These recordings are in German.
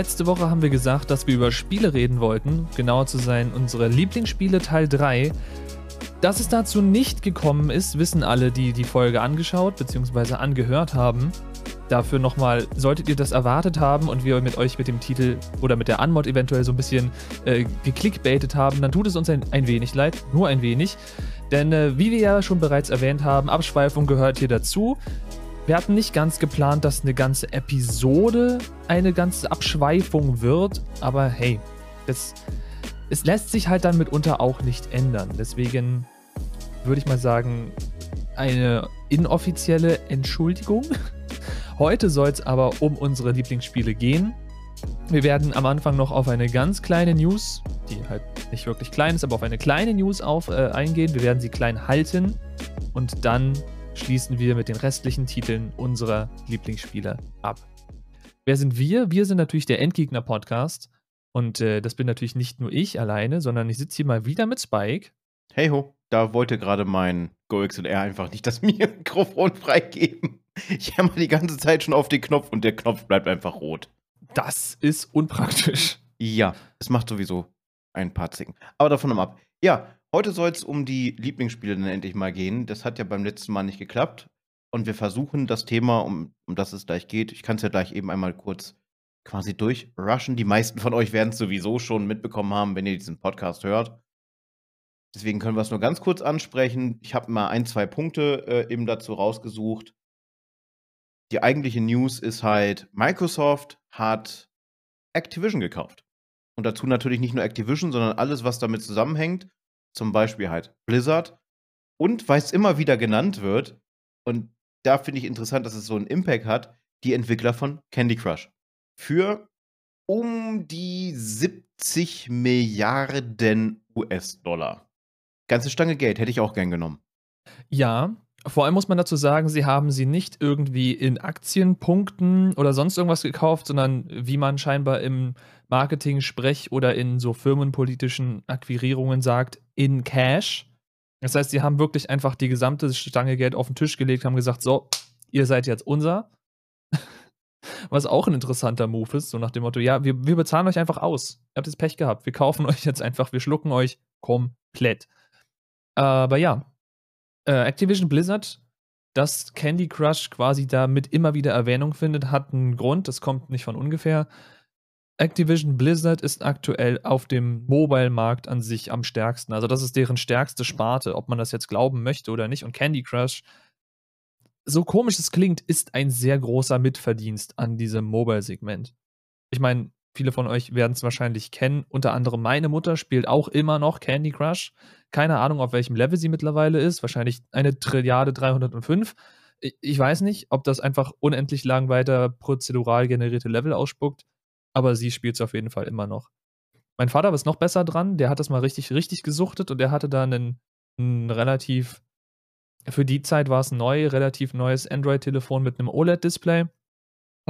Letzte Woche haben wir gesagt, dass wir über Spiele reden wollten, genauer zu sein, unsere Lieblingsspiele Teil 3. Dass es dazu nicht gekommen ist, wissen alle, die die Folge angeschaut bzw. angehört haben. Dafür nochmal, solltet ihr das erwartet haben und wir mit euch mit dem Titel oder mit der Anmod eventuell so ein bisschen äh, geklickbaitet haben, dann tut es uns ein, ein wenig leid, nur ein wenig. Denn äh, wie wir ja schon bereits erwähnt haben, Abschweifung gehört hier dazu. Wir hatten nicht ganz geplant, dass eine ganze Episode eine ganze Abschweifung wird, aber hey, das, es lässt sich halt dann mitunter auch nicht ändern. Deswegen würde ich mal sagen, eine inoffizielle Entschuldigung. Heute soll es aber um unsere Lieblingsspiele gehen. Wir werden am Anfang noch auf eine ganz kleine News, die halt nicht wirklich klein ist, aber auf eine kleine News auf, äh, eingehen. Wir werden sie klein halten und dann schließen wir mit den restlichen Titeln unserer Lieblingsspiele ab. Wer sind wir? Wir sind natürlich der Endgegner-Podcast. Und äh, das bin natürlich nicht nur ich alleine, sondern ich sitze hier mal wieder mit Spike. Hey ho, da wollte gerade mein GoXLR einfach nicht das Mikrofon freigeben. Ich hämmer die ganze Zeit schon auf den Knopf und der Knopf bleibt einfach rot. Das ist unpraktisch. Ja, es macht sowieso ein paar Zicken. Aber davon ab. Ja, heute soll es um die Lieblingsspiele dann endlich mal gehen. Das hat ja beim letzten Mal nicht geklappt. Und wir versuchen das Thema, um, um das es gleich geht, ich kann es ja gleich eben einmal kurz quasi durchrushen. Die meisten von euch werden es sowieso schon mitbekommen haben, wenn ihr diesen Podcast hört. Deswegen können wir es nur ganz kurz ansprechen. Ich habe mal ein, zwei Punkte äh, eben dazu rausgesucht die eigentliche News ist halt, Microsoft hat Activision gekauft. Und dazu natürlich nicht nur Activision, sondern alles, was damit zusammenhängt. Zum Beispiel halt Blizzard. Und weil es immer wieder genannt wird, und da finde ich interessant, dass es so einen Impact hat, die Entwickler von Candy Crush. Für um die 70 Milliarden US-Dollar. Ganze Stange Geld hätte ich auch gern genommen. Ja, vor allem muss man dazu sagen, sie haben sie nicht irgendwie in Aktienpunkten oder sonst irgendwas gekauft, sondern wie man scheinbar im Marketing-Sprech oder in so firmenpolitischen Akquirierungen sagt, in Cash. Das heißt, sie haben wirklich einfach die gesamte Stange Geld auf den Tisch gelegt, haben gesagt, so, ihr seid jetzt unser. Was auch ein interessanter Move ist, so nach dem Motto, ja, wir, wir bezahlen euch einfach aus. Ihr habt jetzt Pech gehabt. Wir kaufen euch jetzt einfach, wir schlucken euch komplett. Aber ja, äh, Activision Blizzard, dass Candy Crush quasi damit immer wieder Erwähnung findet, hat einen Grund. Das kommt nicht von ungefähr. Activision Blizzard ist aktuell auf dem Mobile-Markt an sich am stärksten. Also das ist deren stärkste Sparte, ob man das jetzt glauben möchte oder nicht. Und Candy Crush, so komisch es klingt, ist ein sehr großer Mitverdienst an diesem Mobile-Segment. Ich meine, viele von euch werden es wahrscheinlich kennen. Unter anderem meine Mutter spielt auch immer noch Candy Crush. Keine Ahnung, auf welchem Level sie mittlerweile ist. Wahrscheinlich eine Trilliarde 305. Ich weiß nicht, ob das einfach unendlich lang weiter prozedural generierte Level ausspuckt, aber sie spielt es auf jeden Fall immer noch. Mein Vater ist noch besser dran, der hat das mal richtig, richtig gesuchtet und der hatte da einen, einen relativ, für die Zeit war es neu, relativ neues Android-Telefon mit einem OLED-Display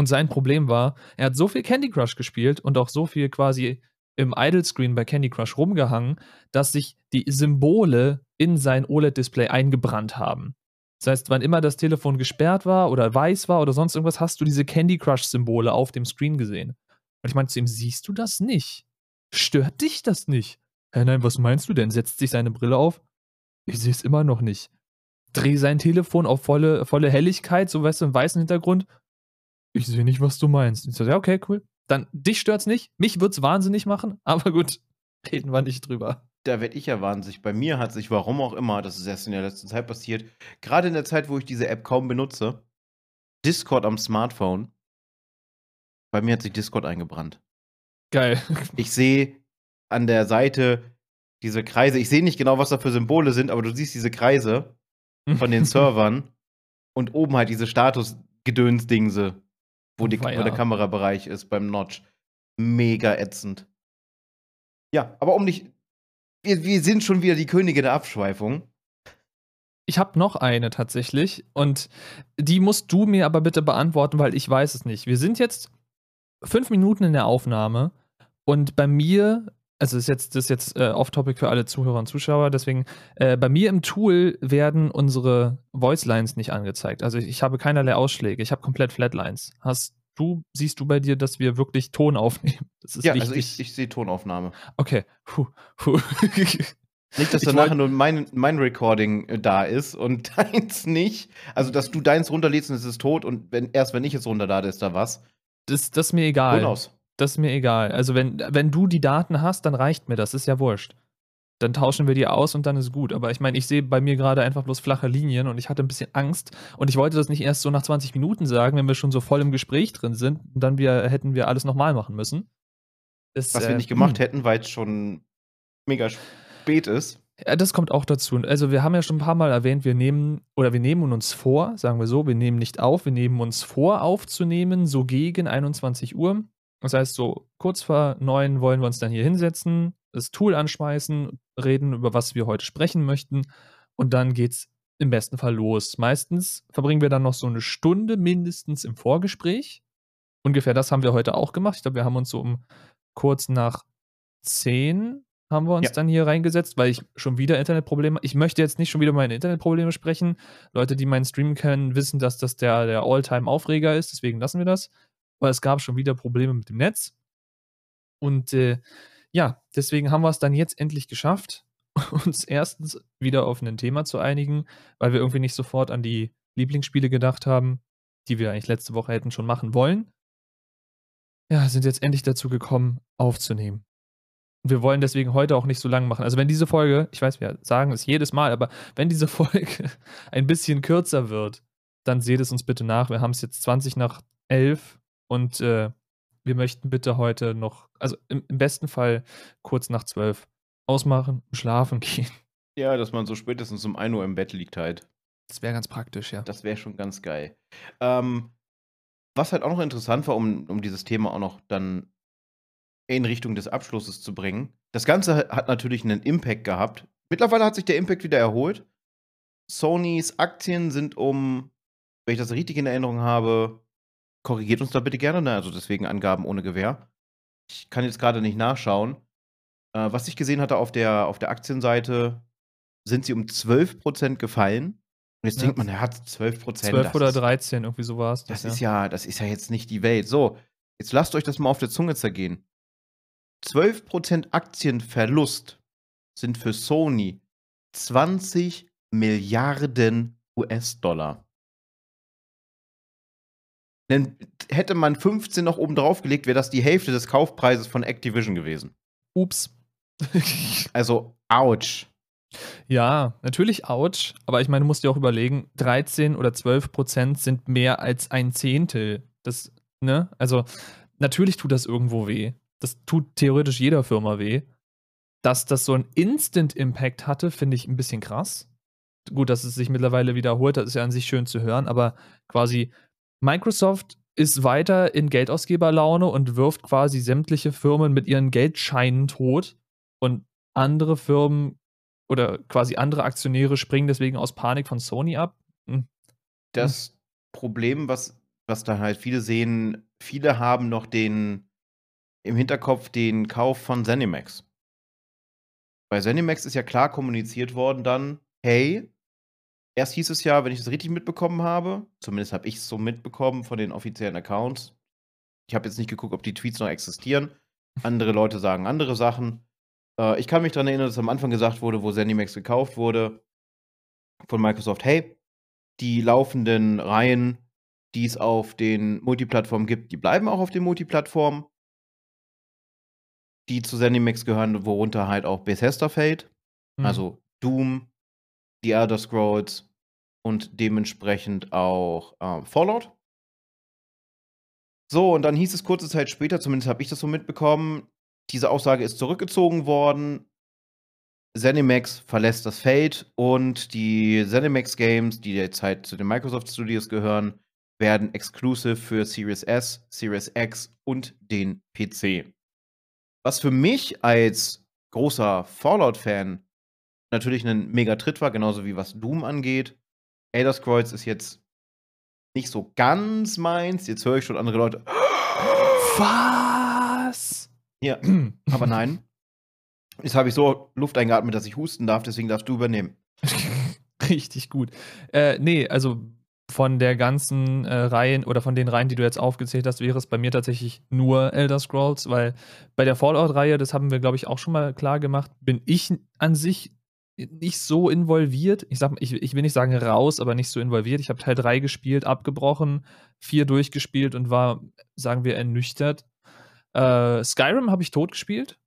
und sein Problem war, er hat so viel Candy Crush gespielt und auch so viel quasi im Idle Screen bei Candy Crush rumgehangen, dass sich die Symbole in sein OLED-Display eingebrannt haben. Das heißt, wann immer das Telefon gesperrt war oder weiß war oder sonst irgendwas, hast du diese Candy Crush-Symbole auf dem Screen gesehen. Und ich meinte zu ihm, siehst du das nicht? Stört dich das nicht? Hä, nein, was meinst du denn? Setzt sich seine Brille auf? Ich sehe es immer noch nicht. Dreh sein Telefon auf volle, volle Helligkeit, so weißt du, im weißen Hintergrund ich sehe nicht, was du meinst. Ich so, ja, okay, cool. Dann, dich stört's nicht. Mich wird's wahnsinnig machen, aber gut, reden wir nicht drüber. Da werde ich ja wahnsinnig. Bei mir hat sich, warum auch immer, das ist erst in der letzten Zeit passiert, gerade in der Zeit, wo ich diese App kaum benutze, Discord am Smartphone, bei mir hat sich Discord eingebrannt. Geil. Ich sehe an der Seite diese Kreise. Ich sehe nicht genau, was da für Symbole sind, aber du siehst diese Kreise von den Servern und oben halt diese Status-Gedöns-Dingse wo, die, wo der Kamerabereich ist beim Notch. Mega ätzend. Ja, aber um nicht. Wir, wir sind schon wieder die Könige der Abschweifung. Ich habe noch eine tatsächlich und die musst du mir aber bitte beantworten, weil ich weiß es nicht. Wir sind jetzt fünf Minuten in der Aufnahme und bei mir also ist jetzt, das ist jetzt äh, off-topic für alle Zuhörer und Zuschauer, deswegen, äh, bei mir im Tool werden unsere Voice Lines nicht angezeigt. Also ich, ich habe keinerlei Ausschläge, ich habe komplett Flatlines. Hast du, siehst du bei dir, dass wir wirklich Ton aufnehmen? Ja, wichtig. also ich, ich sehe Tonaufnahme. okay. Puh, puh. Nicht, dass Ich danach nur mein, mein Recording äh, da ist und deins nicht. Also, dass du deins runterlädst und es ist tot und wenn, erst wenn ich es runterlade, ist da was. das, das ist mir egal. Aus. Das ist mir egal. Also, wenn, wenn du die Daten hast, dann reicht mir das. Ist ja wurscht. Dann tauschen wir die aus und dann ist gut. Aber ich meine, ich sehe bei mir gerade einfach bloß flache Linien und ich hatte ein bisschen Angst. Und ich wollte das nicht erst so nach 20 Minuten sagen, wenn wir schon so voll im Gespräch drin sind. Und dann wir, hätten wir alles nochmal machen müssen. Das, Was wir äh, nicht gemacht hm. hätten, weil es schon mega spät ist. Ja, das kommt auch dazu. Also wir haben ja schon ein paar Mal erwähnt, wir nehmen oder wir nehmen uns vor, sagen wir so, wir nehmen nicht auf, wir nehmen uns vor aufzunehmen, so gegen 21 Uhr. Das heißt, so kurz vor neun wollen wir uns dann hier hinsetzen, das Tool anschmeißen, reden über was wir heute sprechen möchten und dann geht's im besten Fall los. Meistens verbringen wir dann noch so eine Stunde mindestens im Vorgespräch. Ungefähr das haben wir heute auch gemacht. Ich glaube, wir haben uns so um kurz nach zehn haben wir uns Ja. dann hier reingesetzt, weil ich schon wieder Internetprobleme. Ich möchte jetzt nicht schon wieder über meine Internetprobleme sprechen. Leute, die meinen Stream kennen, wissen, dass das der, der All-Time-Aufreger ist, deswegen lassen wir das. Aber es gab schon wieder Probleme mit dem Netz. Und äh, ja, deswegen haben wir es dann jetzt endlich geschafft, uns erstens wieder auf ein Thema zu einigen, weil wir irgendwie nicht sofort an die Lieblingsspiele gedacht haben, die wir eigentlich letzte Woche hätten schon machen wollen. Ja, sind jetzt endlich dazu gekommen, aufzunehmen. Wir wollen deswegen heute auch nicht so lang machen. Also wenn diese Folge, ich weiß, wir sagen es jedes Mal, aber wenn diese Folge ein bisschen kürzer wird, dann seht es uns bitte nach. Wir haben es jetzt 20 nach 11 und äh, wir möchten bitte heute noch, also im, im besten Fall kurz nach 12 ausmachen und schlafen gehen. Ja, dass man so spätestens um 1 Uhr im Bett liegt halt. Das wäre ganz praktisch, ja. Das wäre schon ganz geil. Ähm, was halt auch noch interessant war, um, um dieses Thema auch noch dann in Richtung des Abschlusses zu bringen. Das Ganze hat natürlich einen Impact gehabt. Mittlerweile hat sich der Impact wieder erholt. Sonys Aktien sind um, wenn ich das richtig in Erinnerung habe, korrigiert uns da bitte gerne, ne? also deswegen Angaben ohne Gewähr. Ich kann jetzt gerade nicht nachschauen. Äh, was ich gesehen hatte auf der, auf der Aktienseite, sind sie um 12% gefallen. Und jetzt Ja. denkt man, er hat 12%. 12 das oder ist- 13, irgendwie so war es. das ist ja, das ist ja jetzt nicht die Welt. So, jetzt lasst euch das mal auf der Zunge zergehen. 12% Aktienverlust sind für Sony 20 Milliarden US-Dollar. Denn hätte man 15 noch oben drauf gelegt, wäre das die Hälfte des Kaufpreises von Activision gewesen. Ups. Also, ouch. Ja, natürlich ouch, aber ich meine, du musst dir auch überlegen, 13 oder 12 Prozent sind mehr als ein Zehntel. Das, ne? Also, natürlich tut das irgendwo weh. Das tut theoretisch jeder Firma weh. Dass das so einen Instant-Impact hatte, finde ich ein bisschen krass. Gut, dass es sich mittlerweile wiederholt, das ist ja an sich schön zu hören, aber quasi Microsoft ist weiter in Geldausgeberlaune und wirft quasi sämtliche Firmen mit ihren Geldscheinen tot und andere Firmen oder quasi andere Aktionäre springen deswegen aus Panik von Sony ab. Hm. Das Problem, was, was da halt viele sehen, viele haben noch den im Hinterkopf den Kauf von Zenimax. Bei Zenimax ist ja klar kommuniziert worden dann, hey, erst hieß es ja, wenn ich das richtig mitbekommen habe, zumindest habe ich es so mitbekommen von den offiziellen Accounts. Ich habe jetzt nicht geguckt, ob die Tweets noch existieren. Andere Leute sagen andere Sachen. Äh, ich kann mich daran erinnern, dass am Anfang gesagt wurde, wo Zenimax gekauft wurde, von Microsoft, hey, die laufenden Reihen, die es auf den Multiplattformen gibt, die bleiben auch auf den Multiplattformen. Die zu Zenimax gehören, worunter halt auch Bethesda fällt. Hm. Also Doom, The Elder Scrolls und dementsprechend auch ähm, Fallout. So, und dann hieß es kurze Zeit später, zumindest habe ich das so mitbekommen, diese Aussage ist zurückgezogen worden. ZeniMax verlässt das Feld und die ZeniMax Games, die halt zu den Microsoft Studios gehören, werden exclusive für Series S, Series X und den PC. Was für mich als großer Fallout-Fan natürlich ein mega Tritt war, genauso wie was Doom angeht. Elder Scrolls ist jetzt nicht so ganz meins. Jetzt höre ich schon andere Leute. Was? Ja, aber nein. Jetzt habe ich so Luft eingeatmet, dass ich husten darf, deswegen darfst du übernehmen. Richtig gut. Äh, nee, also von der ganzen äh, Reihen oder von den Reihen, die du jetzt aufgezählt hast, wäre es bei mir tatsächlich nur Elder Scrolls, weil bei der Fallout-Reihe, das haben wir, glaube ich, auch schon mal klar gemacht, bin ich an sich nicht so involviert. Ich, sag, ich, ich will nicht sagen raus, aber nicht so involviert. Ich habe Teil 3 gespielt, abgebrochen, 4 durchgespielt und war, sagen wir, ernüchtert. Äh, Skyrim habe ich tot gespielt.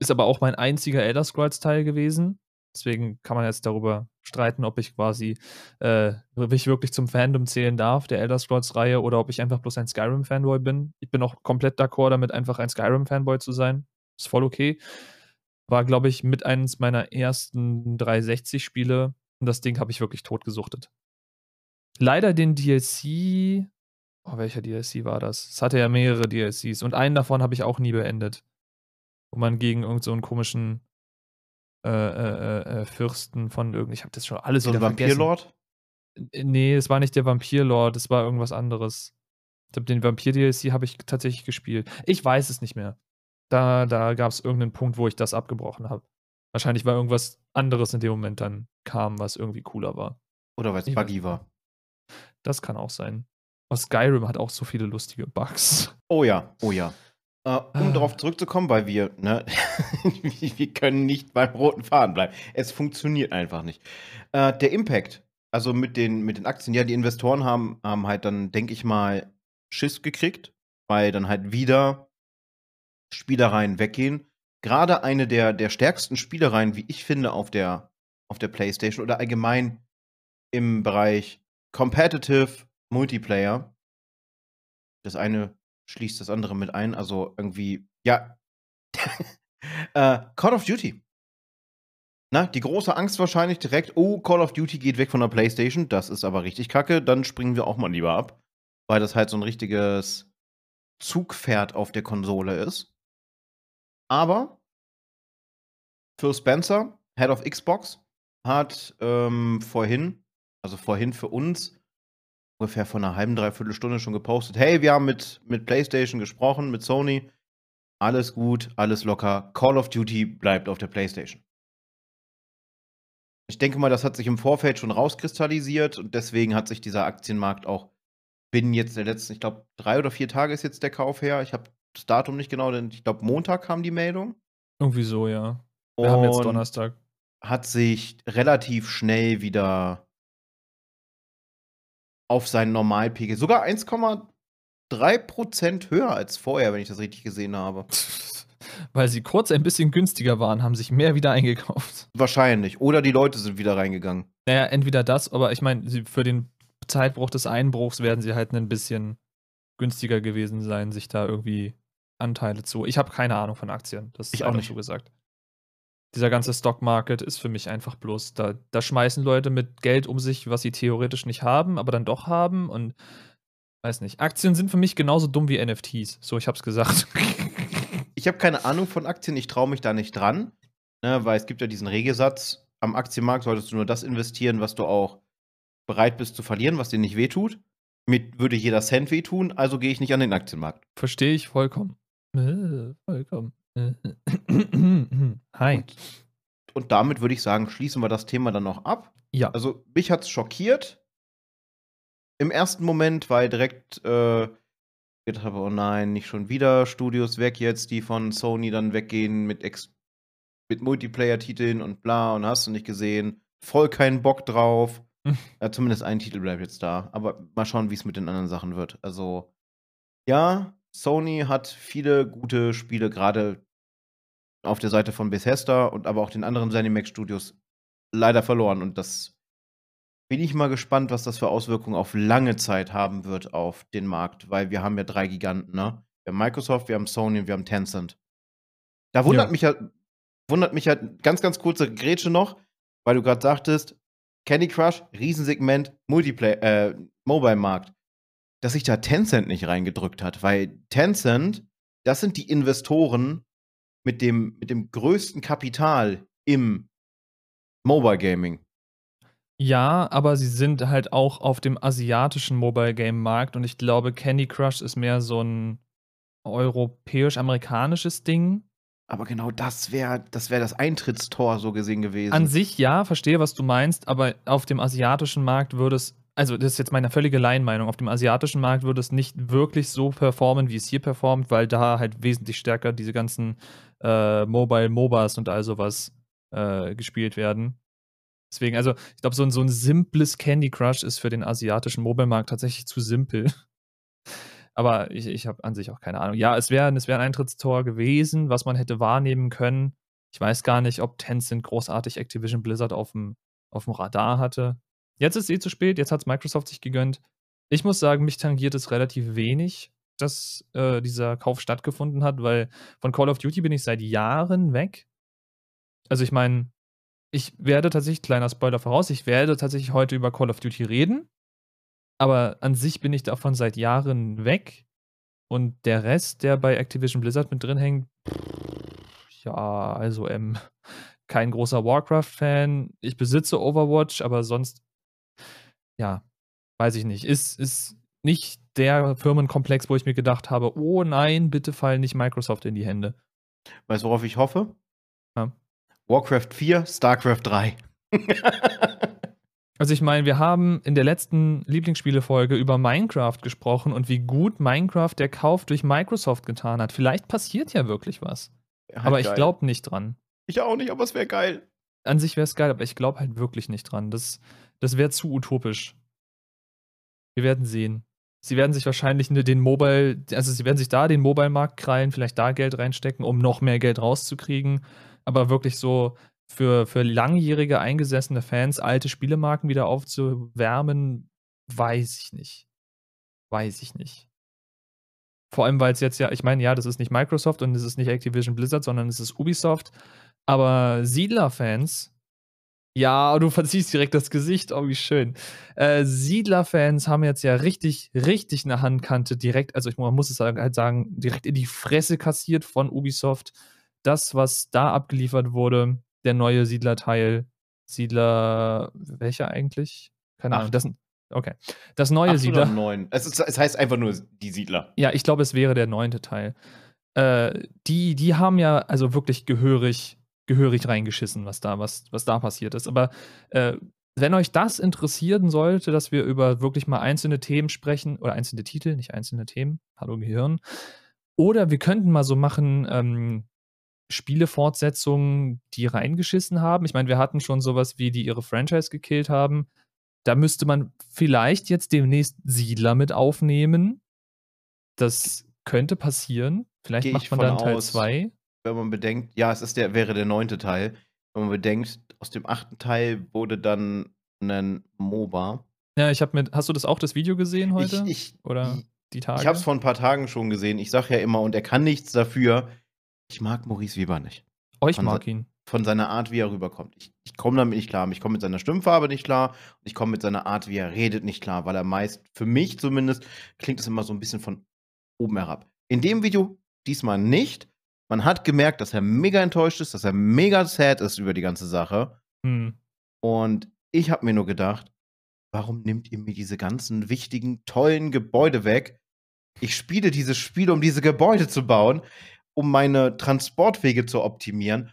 Ist aber auch mein einziger Elder Scrolls-Teil gewesen. Deswegen kann man jetzt darüber streiten, ob ich quasi äh, mich wirklich zum Fandom zählen darf, der Elder Scrolls-Reihe, oder ob ich einfach bloß ein Skyrim-Fanboy bin. Ich bin auch komplett d'accord damit, einfach ein Skyrim-Fanboy zu sein. Ist voll okay. War, glaube ich, mit eines meiner ersten 360-Spiele und das Ding habe ich wirklich totgesuchtet. Leider den DLC. Oh, welcher DLC war das? Es hatte ja mehrere DLCs und einen davon habe ich auch nie beendet. Wo man gegen irgendeinen so komischen äh, äh, äh, Fürsten von irgend. Ich habe das schon alles so wieder vergessen. Vampirlord? Nee, es war nicht der Vampirlord, es war irgendwas anderes. Ich glaube, den Vampir-DLC habe ich tatsächlich gespielt. Ich weiß es nicht mehr. Da, da gab es irgendeinen Punkt, wo ich das abgebrochen habe. Wahrscheinlich, weil irgendwas anderes in dem Moment dann kam, was irgendwie cooler war. Oder weil es buggy war. Das kann auch sein. Aber Skyrim hat auch so viele lustige Bugs. Oh ja, oh ja. Äh, um ah. darauf zurückzukommen, weil wir, ne, wir können nicht beim roten Faden bleiben. Es funktioniert einfach nicht. Äh, der Impact, also mit den, mit den Aktien, ja, die Investoren haben, haben halt dann, denke ich mal, Schiss gekriegt, weil dann halt wieder Spielereien weggehen. Gerade eine der, der stärksten Spielereien, wie ich finde, auf der, auf der PlayStation oder allgemein im Bereich Competitive Multiplayer. Das eine schließt das andere mit ein. Also irgendwie, ja. äh, Call of Duty. Na, die große Angst wahrscheinlich direkt, oh, Call of Duty geht weg von der PlayStation. Das ist aber richtig kacke. Dann springen wir auch mal lieber ab. Weil das halt so ein richtiges Zugpferd auf der Konsole ist. Aber Phil Spencer, Head of Xbox, hat ähm, vorhin, also vorhin für uns, ungefähr vor einer halben, dreiviertel Stunde schon gepostet, hey, wir haben mit, mit PlayStation gesprochen, mit Sony. Alles gut, alles locker. Call of Duty bleibt auf der PlayStation. Ich denke mal, das hat sich im Vorfeld schon rauskristallisiert und deswegen hat sich dieser Aktienmarkt auch binnen jetzt der letzten, ich glaube, drei oder vier Tage ist jetzt der Kauf her. Ich habe das Datum nicht genau, denn ich glaube, Montag kam die Meldung. Irgendwie so, ja. Wir und haben jetzt Donnerstag. Hat sich relativ schnell wieder auf seinen Normalpegel. Sogar 1,3% höher als vorher, wenn ich das richtig gesehen habe. Weil sie kurz ein bisschen günstiger waren, haben sich mehr wieder eingekauft. Wahrscheinlich. Oder die Leute sind wieder reingegangen. Naja, entweder das, aber ich meine, für den Zeitbruch des Einbruchs werden sie halt ein bisschen günstiger gewesen sein, sich da irgendwie Anteile zu. Ich habe keine Ahnung von Aktien. Das ist auch nicht so gesagt dieser ganze Stock Market ist für mich einfach bloß, da, da schmeißen Leute mit Geld um sich, was sie theoretisch nicht haben, aber dann doch haben und weiß nicht. Aktien sind für mich genauso dumm wie NFTs. So, ich hab's gesagt. Ich habe keine Ahnung von Aktien, ich traue mich da nicht dran, ne, weil es gibt ja diesen Regesatz, am Aktienmarkt solltest du nur das investieren, was du auch bereit bist zu verlieren, was dir nicht wehtut. Mir würde jeder Cent wehtun, also gehe ich nicht an den Aktienmarkt. Verstehe ich vollkommen. Äh, vollkommen. Hi. Und, und damit würde ich sagen, schließen wir das Thema dann noch ab. Ja. Also, mich hat es schockiert. Im ersten Moment, weil direkt äh, gedacht habe, oh nein, nicht schon wieder Studios weg jetzt, die von Sony dann weggehen mit, Ex mit Multiplayer-Titeln und bla und hast du nicht gesehen. Voll keinen Bock drauf. ja, zumindest ein Titel bleibt jetzt da. Aber mal schauen, wie es mit den anderen Sachen wird. Also, ja, Sony hat viele gute Spiele, gerade auf der Seite von Bethesda und aber auch den anderen Zenimax Studios leider verloren. Und das bin ich mal gespannt, was das für Auswirkungen auf lange Zeit haben wird auf den Markt, weil wir haben ja drei Giganten, ne? Wir haben Microsoft, wir haben Sony und wir haben Tencent. Da wundert ja. mich ja, wundert mich halt ganz, ganz kurze Grätsche noch, weil du gerade sagtest, Candy Crush, Riesensegment, Multiplayer, äh, Mobile-Markt, dass sich da Tencent nicht reingedrückt hat, weil Tencent, das sind die Investoren, mit dem, mit dem größten Kapital im Mobile Gaming. Ja, aber sie sind halt auch auf dem asiatischen Mobile Game Markt und ich glaube, Candy Crush ist mehr so ein europäisch-amerikanisches Ding. Aber genau das wäre das, wär das Eintrittstor so gesehen gewesen. An sich ja, verstehe, was du meinst, aber auf dem asiatischen Markt würde es also das ist jetzt meine völlige Laienmeinung, auf dem asiatischen Markt würde es nicht wirklich so performen, wie es hier performt, weil da halt wesentlich stärker diese ganzen äh, Mobile MOBAs und all sowas äh, gespielt werden. Deswegen, also ich glaube, so ein, so ein simples Candy Crush ist für den asiatischen Mobile-Markt tatsächlich zu simpel. Aber ich, ich habe an sich auch keine Ahnung. Ja, es wäre es wär ein Eintrittstor gewesen, was man hätte wahrnehmen können. Ich weiß gar nicht, ob Tencent großartig Activision Blizzard auf dem, auf dem Radar hatte. Jetzt ist eh zu spät, jetzt hat es Microsoft sich gegönnt. Ich muss sagen, mich tangiert es relativ wenig, dass äh, dieser Kauf stattgefunden hat, weil von Call of Duty bin ich seit Jahren weg. Also ich meine, ich werde tatsächlich, kleiner Spoiler voraus, ich werde tatsächlich heute über Call of Duty reden. Aber an sich bin ich davon seit Jahren weg. Und der Rest, der bei Activision Blizzard mit drin hängt, ja, also ähm, kein großer Warcraft-Fan. Ich besitze Overwatch, aber sonst, ja, weiß ich nicht. Ist, ist nicht der Firmenkomplex, wo ich mir gedacht habe, oh nein, bitte fallen nicht Microsoft in die Hände. Weißt du, worauf ich hoffe? Ja. Warcraft 4, StarCraft 3. also ich meine, wir haben in der letzten Lieblingsspielefolge über Minecraft gesprochen und wie gut Minecraft der Kauf durch Microsoft getan hat. Vielleicht passiert ja wirklich was. Halt aber ich glaube nicht dran. Ich auch nicht, aber es wäre geil. An sich wäre es geil, aber ich glaube halt wirklich nicht dran. Das, das wäre zu utopisch. Wir werden sehen. Sie werden sich wahrscheinlich den Mobile, also sie werden sich da den Mobile-Markt krallen, vielleicht da Geld reinstecken, um noch mehr Geld rauszukriegen aber wirklich so für, für langjährige eingesessene Fans alte Spielemarken wieder aufzuwärmen, weiß ich nicht. Weiß ich nicht. Vor allem, weil es jetzt ja, ich meine, ja, das ist nicht Microsoft und es ist nicht Activision Blizzard, sondern es ist Ubisoft. Aber Siedler-Fans, ja, du verziehst direkt das Gesicht, oh, wie schön. Äh, Siedler-Fans haben jetzt ja richtig, richtig eine Handkante direkt, also ich, man muss es halt sagen, direkt in die Fresse kassiert von Ubisoft das, was da abgeliefert wurde, der neue Siedler-Teil, Siedler, welcher eigentlich? Keine Ahnung. Das, okay. Das neue Acht Siedler. Neun. Es, ist, es heißt einfach nur die Siedler. Ja, ich glaube, es wäre der neunte Teil. Äh, die, die haben ja also wirklich gehörig, gehörig reingeschissen, was da, was, was da passiert ist. Aber äh, wenn euch das interessieren sollte, dass wir über wirklich mal einzelne Themen sprechen, oder einzelne Titel, nicht einzelne Themen, hallo Gehirn, oder wir könnten mal so machen, ähm, Spielefortsetzungen, die reingeschissen haben. Ich meine, wir hatten schon sowas wie, die ihre Franchise gekillt haben. Da müsste man vielleicht jetzt demnächst Siedler mit aufnehmen. Das könnte passieren. Vielleicht Geh macht man dann Teil 2. Wenn man bedenkt, ja, es ist der, wäre der neunte Teil. Wenn man bedenkt, aus dem achten Teil wurde dann ein MOBA. Ja, ich habe mit. Hast du das auch das Video gesehen heute? Ich, ich Oder die Tage? Ich habe es vor ein paar Tagen schon gesehen. Ich sage ja immer, und er kann nichts dafür, ich mag Maurice Weber nicht. Oh, ich von mag ihn. Von seiner Art, wie er rüberkommt. Ich, ich komme damit nicht klar. Ich komme mit seiner Stimmfarbe nicht klar. Und ich komme mit seiner Art, wie er redet, nicht klar. Weil er meist, für mich zumindest, klingt es immer so ein bisschen von oben herab. In dem Video diesmal nicht. Man hat gemerkt, dass er mega enttäuscht ist, dass er mega sad ist über die ganze Sache. Hm. Und ich habe mir nur gedacht, warum nimmt ihr mir diese ganzen wichtigen, tollen Gebäude weg? Ich spiele dieses Spiel, um diese Gebäude zu bauen um meine Transportwege zu optimieren,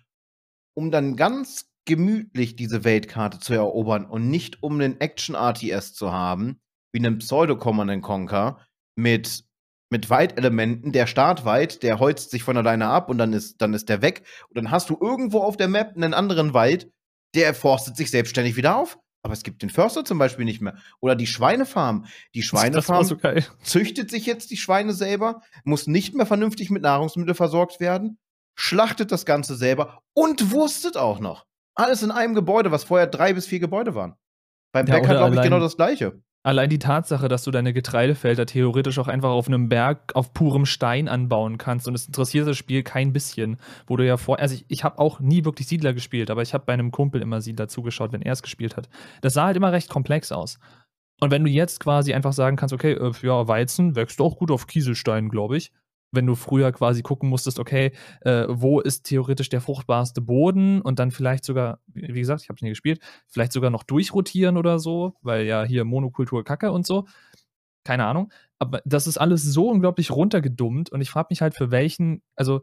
um dann ganz gemütlich diese Weltkarte zu erobern und nicht um einen Action-RTS zu haben, wie einen Pseudo-Command Conquer mit, mit Waldelementen. Der Start weit, der holzt sich von alleine ab und dann ist, dann ist der weg. Und dann hast du irgendwo auf der Map einen anderen Wald, der forstet sich selbstständig wieder auf. Aber es gibt den Förster zum Beispiel nicht mehr. Oder die Schweinefarm. Die Schweinefarm so züchtet sich jetzt die Schweine selber, muss nicht mehr vernünftig mit Nahrungsmitteln versorgt werden, schlachtet das Ganze selber und wurstet auch noch. Alles in einem Gebäude, was vorher drei bis vier Gebäude waren. Beim ja, Bäcker, glaube ich, genau das Gleiche. Allein die Tatsache, dass du deine Getreidefelder theoretisch auch einfach auf einem Berg auf purem Stein anbauen kannst und es interessiert das Spiel kein bisschen, wo du ja vor, also ich, ich habe auch nie wirklich Siedler gespielt, aber ich habe bei einem Kumpel immer Siedler zugeschaut, wenn er es gespielt hat. Das sah halt immer recht komplex aus. Und wenn du jetzt quasi einfach sagen kannst, okay, äh, ja, Weizen wächst auch gut auf Kieselsteinen, glaube ich, wenn du früher quasi gucken musstest, okay, äh, wo ist theoretisch der fruchtbarste Boden und dann vielleicht sogar, wie gesagt, ich habe es nie gespielt, vielleicht sogar noch durchrotieren oder so, weil ja hier Monokultur Kacke und so. Keine Ahnung. Aber das ist alles so unglaublich runtergedummt und ich frage mich halt, für welchen, also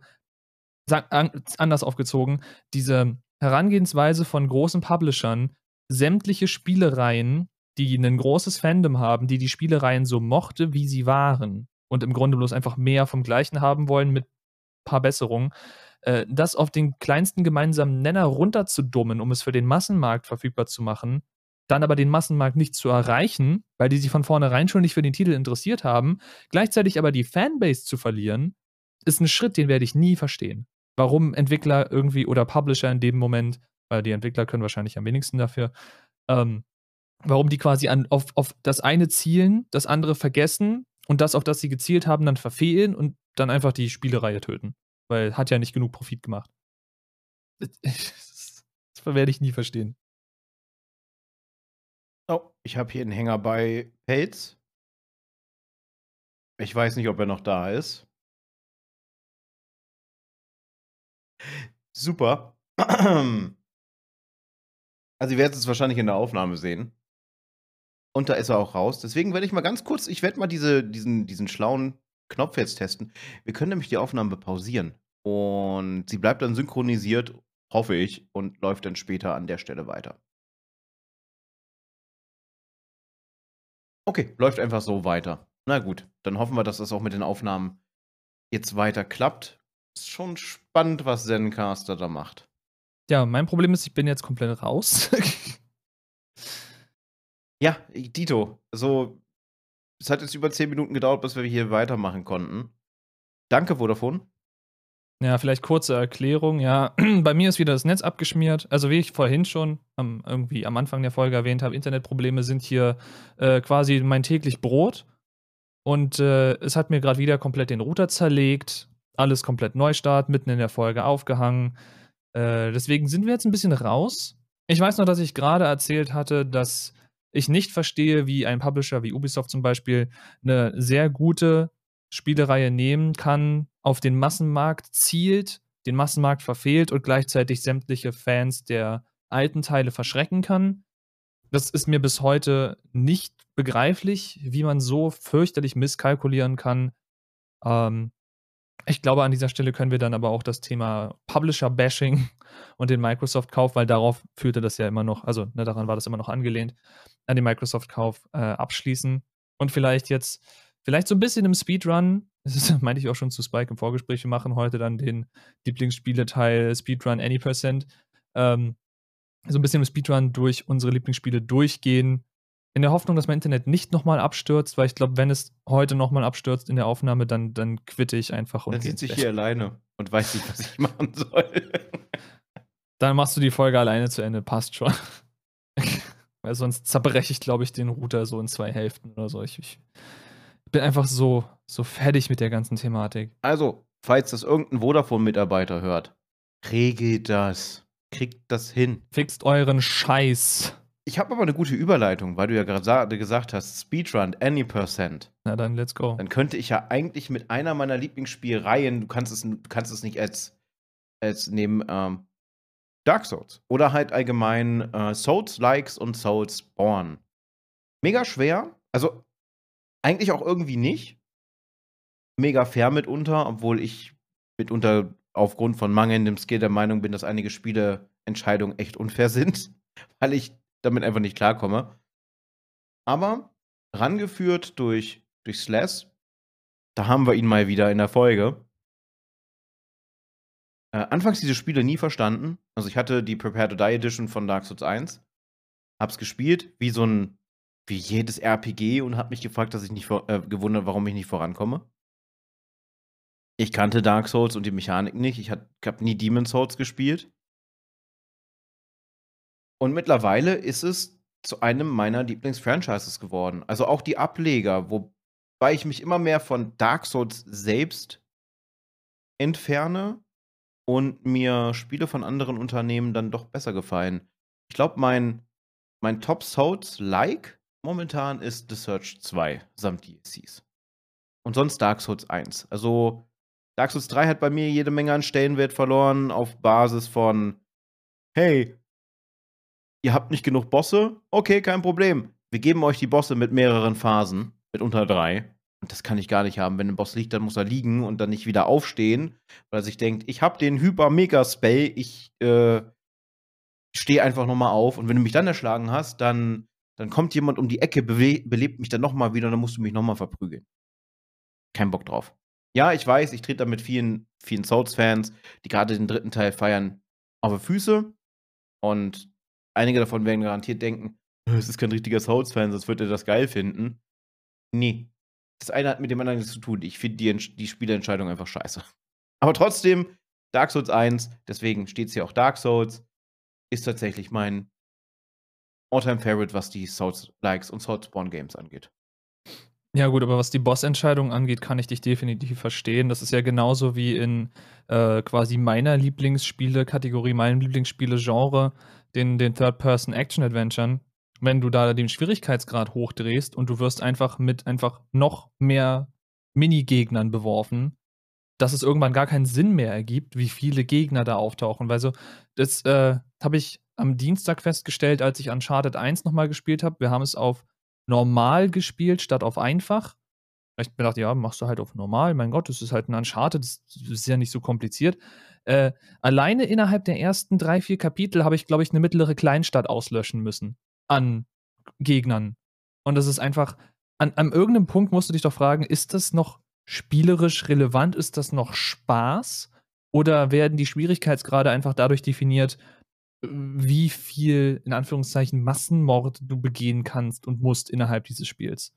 sag, an, anders aufgezogen, diese Herangehensweise von großen Publishern, sämtliche Spielereien die ein großes Fandom haben, die die Spielereien so mochte, wie sie waren und im Grunde bloß einfach mehr vom Gleichen haben wollen mit ein paar Besserungen, äh, das auf den kleinsten gemeinsamen Nenner runterzudummen, um es für den Massenmarkt verfügbar zu machen, dann aber den Massenmarkt nicht zu erreichen, weil die sich von vornherein schon nicht für den Titel interessiert haben, gleichzeitig aber die Fanbase zu verlieren, ist ein Schritt, den werde ich nie verstehen. Warum Entwickler irgendwie oder Publisher in dem Moment, weil die Entwickler können wahrscheinlich am wenigsten dafür, ähm, warum die quasi an, auf, auf das eine zielen, das andere vergessen und das, auf das sie gezielt haben, dann verfehlen und dann einfach die Spielereihe töten. Weil hat ja nicht genug Profit gemacht. Das, werde ich nie verstehen. Oh, ich habe hier einen Hänger bei Pates. Ich weiß nicht, ob er noch da ist. Super. Also, ihr werdet es wahrscheinlich in der Aufnahme sehen. Und da ist er auch raus. Deswegen werde ich mal ganz kurz, ich werde mal diese, diesen, diesen schlauen Knopf jetzt testen. Wir können nämlich die Aufnahme pausieren. Und sie bleibt dann synchronisiert, hoffe ich, und läuft dann später an der Stelle weiter. Okay, läuft einfach so weiter. Na gut, dann hoffen wir, dass das auch mit den Aufnahmen jetzt weiter klappt. Ist schon spannend, was Zencaster da macht. Ja, mein Problem ist, ich bin jetzt komplett raus. ja, Dito, so, es hat jetzt über 10 Minuten gedauert, bis wir hier weitermachen konnten. Danke, Vodafone. Ja, vielleicht kurze Erklärung. Ja, bei mir ist wieder das Netz abgeschmiert. Also wie ich vorhin schon am, irgendwie am Anfang der Folge erwähnt habe, Internetprobleme sind hier äh, quasi mein täglich Brot. Und äh, es hat mir gerade wieder komplett den Router zerlegt. Alles komplett Neustart, mitten in der Folge aufgehangen. Äh, deswegen sind wir jetzt ein bisschen raus. Ich weiß noch, dass ich gerade erzählt hatte, dass ich nicht verstehe, wie ein Publisher wie Ubisoft zum Beispiel eine sehr gute Spielereihe nehmen kann, auf den Massenmarkt zielt, den Massenmarkt verfehlt und gleichzeitig sämtliche Fans der alten Teile verschrecken kann. Das ist mir bis heute nicht begreiflich, wie man so fürchterlich misskalkulieren kann. Ähm, ich glaube, an dieser Stelle können wir dann aber auch das Thema Publisher-Bashing und den Microsoft-Kauf, weil darauf führte das ja immer noch, also ne, daran war das immer noch angelehnt, an den Microsoft-Kauf äh, abschließen und vielleicht jetzt Vielleicht so ein bisschen im Speedrun, das meinte ich auch schon zu Spike im Vorgespräch, wir machen heute dann den Lieblingsspieleteil Speedrun Any Percent. Ähm, so ein bisschen im Speedrun durch unsere Lieblingsspiele durchgehen, in der Hoffnung, dass mein Internet nicht nochmal abstürzt, weil ich glaube, wenn es heute nochmal abstürzt in der Aufnahme, dann, dann quitte ich einfach und Dann sitze ich hier alleine und weiß nicht, was ich machen soll. Dann machst du die Folge alleine zu Ende, passt schon. weil sonst zerbreche ich, glaube ich, den Router so in zwei Hälften oder so. Ich, ich bin einfach so, so fertig mit der ganzen Thematik. Also, falls das irgendein Vodafone-Mitarbeiter hört, regelt das. Kriegt das hin. Fixt euren Scheiß. Ich habe aber eine gute Überleitung, weil du ja gerade gesagt hast, Speedrun, any percent. Na dann, let's go. Dann könnte ich ja eigentlich mit einer meiner Lieblingsspielreihen, du kannst es, du kannst es nicht als, als nehmen, ähm, Dark Souls. Oder halt allgemein äh, Souls-Likes und Souls-Born. Mega schwer. Also eigentlich auch irgendwie nicht. Mega fair mitunter, obwohl ich mitunter aufgrund von mangelndem Skill der Meinung bin, dass einige Spieleentscheidungen echt unfair sind, weil ich damit einfach nicht klarkomme. Aber rangeführt durch, durch Slash, da haben wir ihn mal wieder in der Folge. Äh, anfangs diese Spiele nie verstanden. Also ich hatte die Prepare to Die Edition von Dark Souls 1, hab's gespielt, wie so ein wie jedes RPG und habe mich gefragt, dass ich nicht äh, gewundert, warum ich nicht vorankomme. Ich kannte Dark Souls und die Mechanik nicht. Ich habe nie Demon Souls gespielt. Und mittlerweile ist es zu einem meiner Lieblingsfranchises geworden. Also auch die Ableger, wobei ich mich immer mehr von Dark Souls selbst entferne und mir Spiele von anderen Unternehmen dann doch besser gefallen. Ich glaube, mein, mein Top Souls-like momentan ist The Search 2 samt DLCs. Und sonst Dark Souls 1. Also Dark Souls 3 hat bei mir jede Menge an Stellenwert verloren auf Basis von, hey, ihr habt nicht genug Bosse? Okay, kein Problem. Wir geben euch die Bosse mit mehreren Phasen, mit unter drei. Und das kann ich gar nicht haben. Wenn ein Boss liegt, dann muss er liegen und dann nicht wieder aufstehen, weil er sich denkt, ich hab den Hyper-Mega-Spell, ich äh, stehe einfach nochmal auf und wenn du mich dann erschlagen hast, dann dann kommt jemand um die Ecke, belebt mich dann nochmal wieder und dann musst du mich nochmal verprügeln. Kein Bock drauf. Ja, ich weiß, ich trete da mit vielen, vielen Souls-Fans, die gerade den dritten Teil feiern, auf die Füße. Und einige davon werden garantiert denken, es ist kein richtiger Souls-Fan, sonst wird er das geil finden. Nee. Das eine hat mit dem anderen nichts zu tun. Ich finde die, die Spielentscheidung einfach scheiße. Aber trotzdem, Dark Souls 1, deswegen steht es hier auch Dark Souls, ist tatsächlich mein All-Time-Favorite, was die Souls-Likes und Soulspawn-Games angeht. Ja, gut, aber was die Bossentscheidung angeht, kann ich dich definitiv verstehen. Das ist ja genauso wie in äh, quasi meiner Lieblingsspiele-Kategorie, meinem Lieblingsspiele-Genre, den, den Third-Person-Action-Adventuren. Wenn du da den Schwierigkeitsgrad hochdrehst und du wirst einfach mit einfach noch mehr Minigegnern beworfen, dass es irgendwann gar keinen Sinn mehr ergibt, wie viele Gegner da auftauchen. Weil so, das äh, habe ich am Dienstag festgestellt, als ich Uncharted 1 nochmal gespielt habe. Wir haben es auf normal gespielt statt auf einfach. Ich mir gedacht, ja, machst du halt auf normal. Mein Gott, das ist halt ein Uncharted, das ist ja nicht so kompliziert. Äh, alleine innerhalb der ersten drei, vier Kapitel habe ich, glaube ich, eine mittlere Kleinstadt auslöschen müssen an Gegnern. Und das ist einfach, an, an irgendeinem Punkt musst du dich doch fragen, ist das noch spielerisch relevant? Ist das noch Spaß? Oder werden die Schwierigkeitsgrade einfach dadurch definiert, wie viel, in Anführungszeichen, Massenmord du begehen kannst und musst innerhalb dieses Spiels.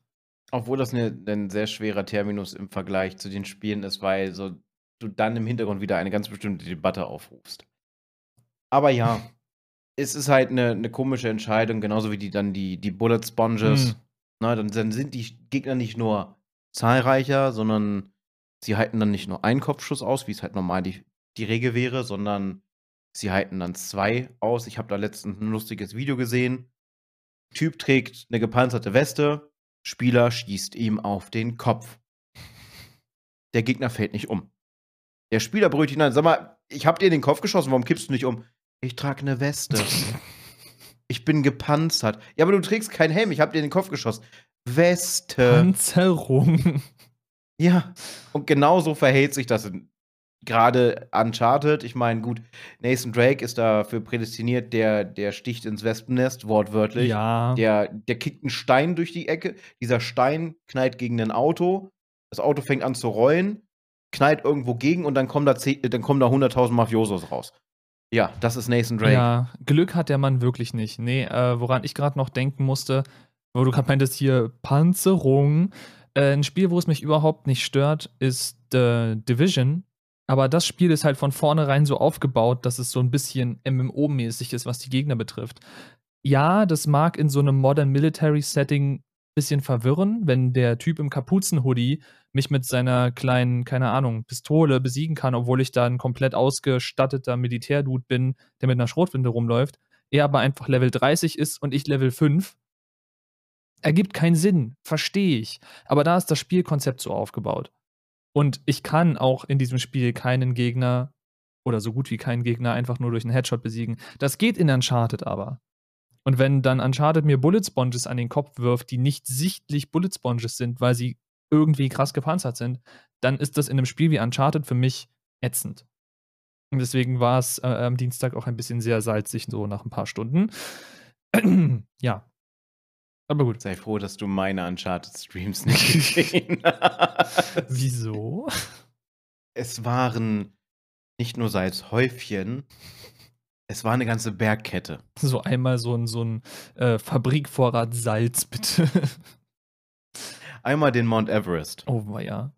Obwohl das eine, ein sehr schwerer Terminus im Vergleich zu den Spielen ist, weil so du dann im Hintergrund wieder eine ganz bestimmte Debatte aufrufst. Aber ja, es ist halt eine, eine komische Entscheidung, genauso wie die dann die, die Bullet Sponges. Hm. Na, dann, dann sind die Gegner nicht nur zahlreicher, sondern sie halten dann nicht nur einen Kopfschuss aus, wie es halt normal die, die Regel wäre, sondern Sie halten dann zwei aus. Ich habe da letztens ein lustiges Video gesehen. Typ trägt eine gepanzerte Weste, Spieler schießt ihm auf den Kopf. Der Gegner fällt nicht um. Der Spieler brüllt hinein, sag mal, ich hab dir in den Kopf geschossen, warum kippst du nicht um? Ich trage eine Weste. ich bin gepanzert. Ja, aber du trägst keinen Helm, ich hab dir in den Kopf geschossen. Weste. Panzerung. Ja, und genauso verhält sich das in gerade Uncharted, ich meine, gut, Nathan Drake ist dafür prädestiniert, der, der sticht ins Wespennest, wortwörtlich. Ja. Der, der kickt einen Stein durch die Ecke. Dieser Stein knallt gegen ein Auto. Das Auto fängt an zu rollen, knallt irgendwo gegen und dann kommen da, da 100.000 Mafiosos raus. Ja, das ist Nathan Drake. Ja, Glück hat der Mann wirklich nicht. Nee, äh, woran ich gerade noch denken musste, wo du gerade meintest, hier Panzerung. Äh, ein Spiel, wo es mich überhaupt nicht stört, ist The Division aber das Spiel ist halt von vornherein so aufgebaut, dass es so ein bisschen MMO-mäßig ist, was die Gegner betrifft. Ja, das mag in so einem Modern Military Setting ein bisschen verwirren, wenn der Typ im Kapuzenhoodie mich mit seiner kleinen, keine Ahnung, Pistole besiegen kann, obwohl ich da ein komplett ausgestatteter Militärdude bin, der mit einer Schrotwinde rumläuft. Er aber einfach Level 30 ist und ich Level 5. Ergibt keinen Sinn, verstehe ich. Aber da ist das Spielkonzept so aufgebaut. Und ich kann auch in diesem Spiel keinen Gegner oder so gut wie keinen Gegner einfach nur durch einen Headshot besiegen. Das geht in Uncharted aber. Und wenn dann Uncharted mir Bullet Sponges an den Kopf wirft, die nicht sichtlich Bullet Sponges sind, weil sie irgendwie krass gepanzert sind, dann ist das in einem Spiel wie Uncharted für mich ätzend. Und deswegen war es äh, am Dienstag auch ein bisschen sehr salzig, so nach ein paar Stunden. ja, aber gut. Sei froh, dass du meine Uncharted-Streams nicht gesehen hast. Wieso? Es waren nicht nur Salzhäufchen, es war eine ganze Bergkette. So einmal so ein, so ein äh, Fabrikvorrat Salz, bitte. Einmal den Mount Everest. Oh, ja.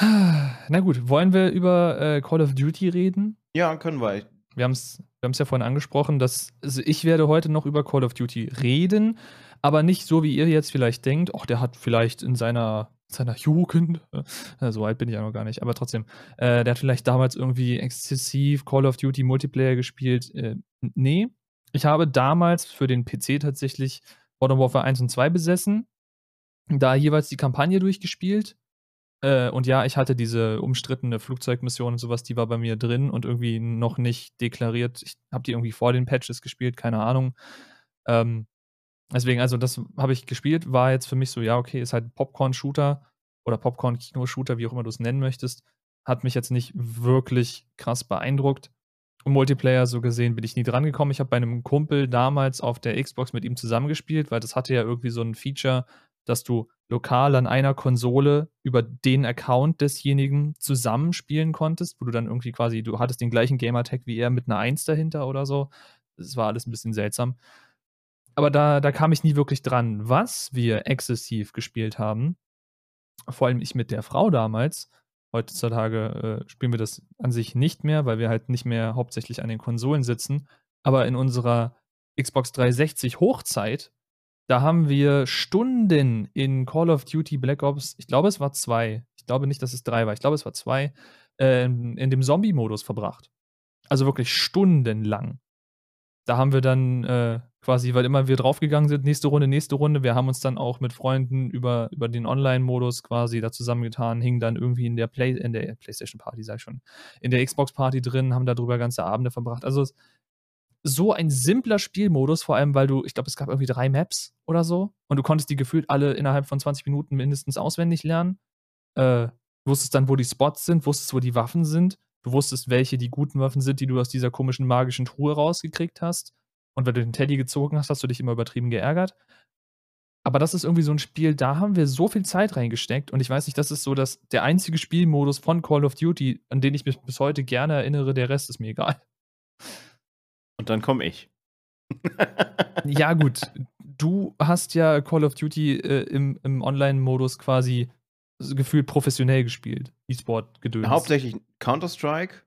Na gut, wollen wir über äh, Call of Duty reden? Ja, können wir. Wir haben es wir ja vorhin angesprochen, dass also ich werde heute noch über Call of Duty reden, aber nicht so, wie ihr jetzt vielleicht denkt, ach, der hat vielleicht in seiner, seiner Jugend, äh, so alt bin ich ja noch gar nicht, aber trotzdem, äh, der hat vielleicht damals irgendwie exzessiv Call of Duty Multiplayer gespielt. Äh, nee, ich habe damals für den PC tatsächlich Modern Warfare 1 und 2 besessen, da jeweils die Kampagne durchgespielt äh, und ja, ich hatte diese umstrittene Flugzeugmission und sowas, die war bei mir drin und irgendwie noch nicht deklariert. Ich habe die irgendwie vor den Patches gespielt, keine Ahnung. Ähm, deswegen, also das habe ich gespielt, war jetzt für mich so, ja, okay, ist halt Popcorn-Shooter oder Popcorn-Kino-Shooter, wie auch immer du es nennen möchtest. Hat mich jetzt nicht wirklich krass beeindruckt. Multiplayer so gesehen bin ich nie dran gekommen. Ich habe bei einem Kumpel damals auf der Xbox mit ihm zusammengespielt, weil das hatte ja irgendwie so ein Feature, dass du lokal an einer Konsole über den Account desjenigen zusammenspielen konntest, wo du dann irgendwie quasi, du hattest den gleichen Gamertag wie er mit einer Eins dahinter oder so. Das war alles ein bisschen seltsam. Aber da, da kam ich nie wirklich dran. Was wir exzessiv gespielt haben, vor allem ich mit der Frau damals, heutzutage äh, spielen wir das an sich nicht mehr, weil wir halt nicht mehr hauptsächlich an den Konsolen sitzen. Aber in unserer Xbox 360 Hochzeit da haben wir Stunden in Call of Duty Black Ops, ich glaube, es war zwei. Ich glaube nicht, dass es drei war. Ich glaube, es war zwei, äh, in dem Zombie-Modus verbracht. Also wirklich stundenlang. Da haben wir dann äh, quasi, weil immer wir draufgegangen sind, nächste Runde, nächste Runde. Wir haben uns dann auch mit Freunden über, über den Online-Modus quasi da zusammengetan, hingen dann irgendwie in der Play, in der PlayStation Party, sag ich schon, in der Xbox Party drin, haben darüber ganze Abende verbracht. Also so ein simpler Spielmodus, vor allem weil du, ich glaube, es gab irgendwie drei Maps oder so und du konntest die gefühlt alle innerhalb von 20 Minuten mindestens auswendig lernen. Äh, wusstest dann, wo die Spots sind, wusstest, wo die Waffen sind. Du wusstest, welche die guten Waffen sind, die du aus dieser komischen magischen Truhe rausgekriegt hast. Und wenn du den Teddy gezogen hast, hast du dich immer übertrieben geärgert. Aber das ist irgendwie so ein Spiel, da haben wir so viel Zeit reingesteckt. Und ich weiß nicht, das ist so dass der einzige Spielmodus von Call of Duty, an den ich mich bis heute gerne erinnere. Der Rest ist mir egal. Und dann komme ich. ja, gut. Du hast ja Call of Duty äh, im, im Online-Modus quasi gefühlt professionell gespielt. E-Sport gedöns. Hauptsächlich Counter-Strike.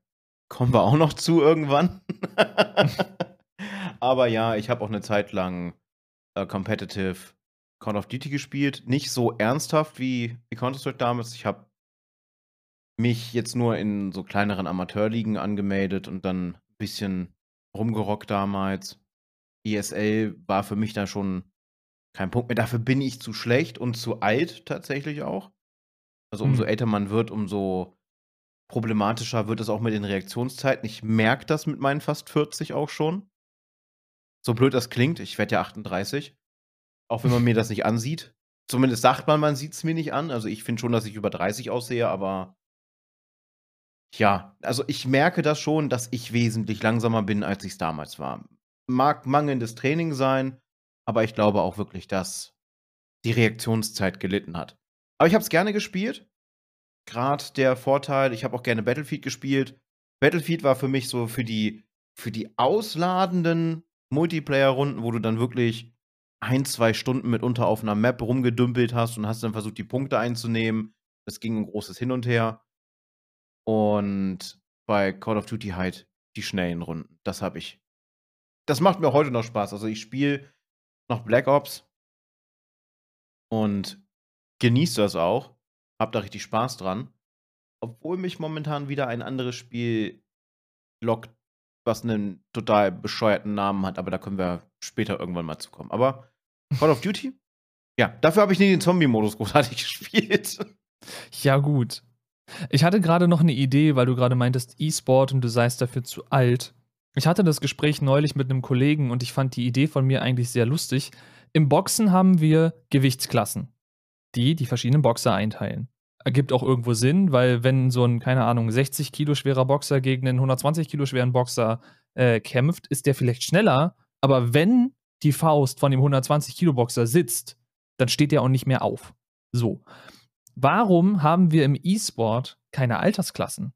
Kommen wir auch noch zu irgendwann. Aber ja, ich habe auch eine Zeit lang äh, Competitive Call of Duty gespielt. Nicht so ernsthaft wie, wie Counter-Strike damals. Ich habe mich jetzt nur in so kleineren Amateurligen angemeldet und dann ein bisschen rumgerockt damals. ESL war für mich da schon kein Punkt mehr. Dafür bin ich zu schlecht und zu alt tatsächlich auch. Also umso mhm. älter man wird, umso problematischer wird es auch mit den Reaktionszeiten. Ich merke das mit meinen fast 40 auch schon. So blöd das klingt, ich werde ja 38. Auch wenn man mir das nicht ansieht. Zumindest sagt man, man sieht es mir nicht an. Also ich finde schon, dass ich über 30 aussehe, aber ja, also ich merke das schon, dass ich wesentlich langsamer bin, als ich es damals war. Mag mangelndes Training sein, aber ich glaube auch wirklich, dass die Reaktionszeit gelitten hat. Aber ich habe es gerne gespielt. Gerade der Vorteil, ich habe auch gerne Battlefield gespielt. Battlefield war für mich so für die, für die ausladenden Multiplayer-Runden, wo du dann wirklich ein, zwei Stunden mitunter auf einer Map rumgedümpelt hast und hast dann versucht, die Punkte einzunehmen. Es ging ein großes Hin und Her. Und bei Call of Duty halt die schnellen Runden. Das habe ich. Das macht mir heute noch Spaß. Also ich spiele noch Black Ops und genieße das auch. Hab da richtig Spaß dran. Obwohl mich momentan wieder ein anderes Spiel lockt, was einen total bescheuerten Namen hat, aber da können wir später irgendwann mal zukommen. Aber Call of Duty? Ja, dafür habe ich nie den Zombie-Modus großartig gespielt. Ja, gut. Ich hatte gerade noch eine Idee, weil du gerade meintest E-Sport und du seist dafür zu alt. Ich hatte das Gespräch neulich mit einem Kollegen und ich fand die Idee von mir eigentlich sehr lustig. Im Boxen haben wir Gewichtsklassen, die die verschiedenen Boxer einteilen. Ergibt auch irgendwo Sinn, weil wenn so ein, keine Ahnung, 60 Kilo schwerer Boxer gegen einen 120 Kilo schweren Boxer äh, kämpft, ist der vielleicht schneller, aber wenn die Faust von dem 120 Kilo Boxer sitzt, dann steht der auch nicht mehr auf. So. Warum haben wir im E-Sport keine Altersklassen?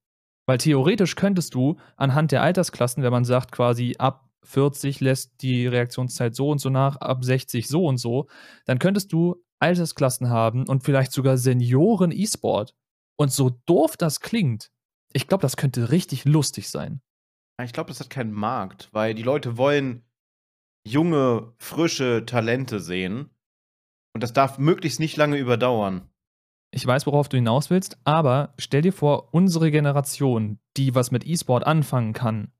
Weil theoretisch könntest du anhand der Altersklassen, wenn man sagt, quasi ab 40 lässt die Reaktionszeit so und so nach, ab 60 so und so, dann könntest du Altersklassen haben und vielleicht sogar Senioren E-Sport. Und so doof das klingt, ich glaube, das könnte richtig lustig sein. Ich glaube, das hat keinen Markt, weil die Leute wollen junge, frische Talente sehen. Und das darf möglichst nicht lange überdauern. Ich weiß, worauf du hinaus willst, aber stell dir vor, unsere Generation, die was mit E-Sport anfangen kann,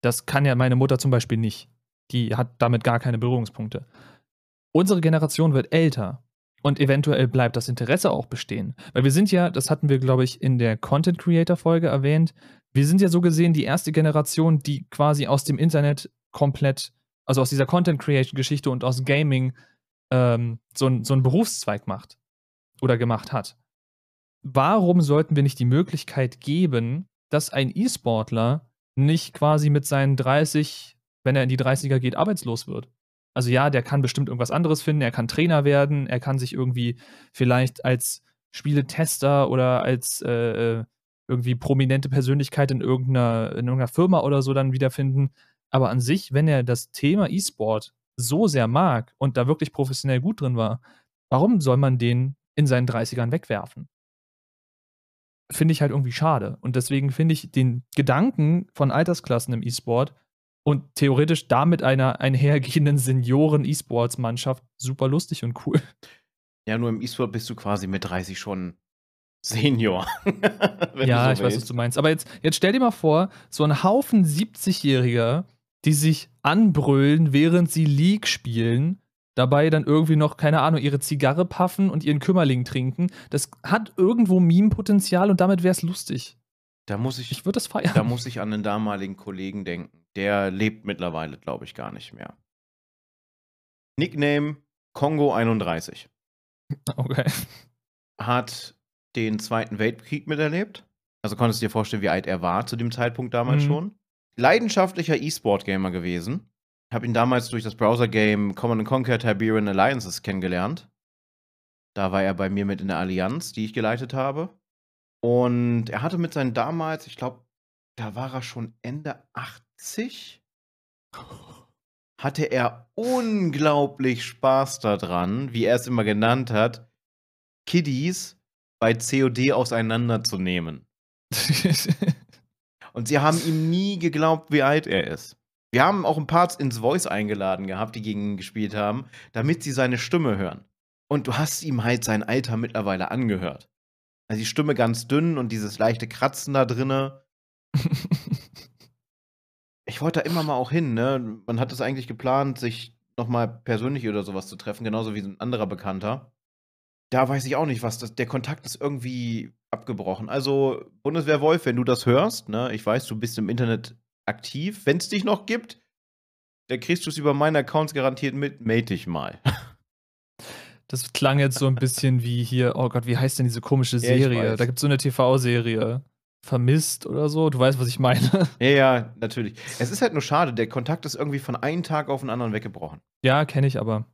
das kann ja meine Mutter zum Beispiel nicht. Die hat damit gar keine Berührungspunkte. Unsere Generation wird älter und eventuell bleibt das Interesse auch bestehen. Weil wir sind ja, das hatten wir, glaube ich, in der Content Creator Folge erwähnt, wir sind ja so gesehen die erste Generation, die quasi aus dem Internet komplett, also aus dieser Content Creation Geschichte und aus Gaming ähm, so, so einen Berufszweig macht oder gemacht hat. Warum sollten wir nicht die Möglichkeit geben, dass ein E-Sportler nicht quasi mit seinen 30, wenn er in die 30er geht, arbeitslos wird. Also ja, der kann bestimmt irgendwas anderes finden, er kann Trainer werden, er kann sich irgendwie vielleicht als Spieletester oder als äh, äh, irgendwie prominente Persönlichkeit in irgendeiner, in irgendeiner Firma oder so dann wiederfinden. Aber an sich, wenn er das Thema E-Sport so sehr mag und da wirklich professionell gut drin war, warum soll man den in seinen 30ern wegwerfen? Finde ich halt irgendwie schade. Und deswegen finde ich den Gedanken von Altersklassen im E-Sport und theoretisch damit einer einhergehenden Senioren-E-Sports-Mannschaft super lustig und cool. Ja, nur im E-Sport bist du quasi mit 30 schon Senior. ja, so ich weiß, was du meinst. Aber jetzt, jetzt stell dir mal vor, so ein Haufen 70-Jähriger, die sich anbrüllen, während sie League spielen, dabei dann irgendwie noch, keine Ahnung, ihre Zigarre puffen und ihren Kümmerling trinken. Das hat irgendwo Meme-Potenzial und damit wäre es lustig. Da muss ich, ich würde das feiern. Da muss ich an den damaligen Kollegen denken. Der lebt mittlerweile, glaube ich, gar nicht mehr. Nickname Kongo 31. Okay. Hat den Zweiten Weltkrieg miterlebt. Also konntest du dir vorstellen, wie alt er war zu dem Zeitpunkt damals mhm. schon. Leidenschaftlicher E-Sport-Gamer gewesen. Habe ihn damals durch das Browser-Game Command Conquer Tiberian Alliances kennengelernt. Da war er bei mir mit in der Allianz, die ich geleitet habe. Und er hatte mit seinen damals, ich glaube, da war er schon Ende 80, hatte er unglaublich Spaß daran, wie er es immer genannt hat, Kiddies bei COD auseinanderzunehmen. Und sie haben ihm nie geglaubt, wie alt er ist. Wir haben auch ein paar ins Voice eingeladen gehabt, die gegen ihn gespielt haben, damit sie seine Stimme hören. Und du hast ihm halt sein Alter mittlerweile angehört. Also die Stimme ganz dünn und dieses leichte Kratzen da drinne. ich wollte da immer mal auch hin, ne? Man hat es eigentlich geplant, sich nochmal persönlich oder sowas zu treffen, genauso wie ein anderer Bekannter da weiß ich auch nicht, was das. Der Kontakt ist irgendwie abgebrochen. Also, Bundeswehr Wolf, wenn du das hörst, ne, ich weiß, du bist im Internet aktiv. Wenn es dich noch gibt, dann kriegst du es über meine Accounts garantiert mit. Mate dich mal. Das klang jetzt so ein bisschen wie hier, oh Gott, wie heißt denn diese komische Serie? Ja, da gibt es so eine TV-Serie. Vermisst oder so. Du weißt, was ich meine. Ja, ja, natürlich. Es ist halt nur schade, der Kontakt ist irgendwie von einem Tag auf den anderen weggebrochen. Ja, kenne ich aber.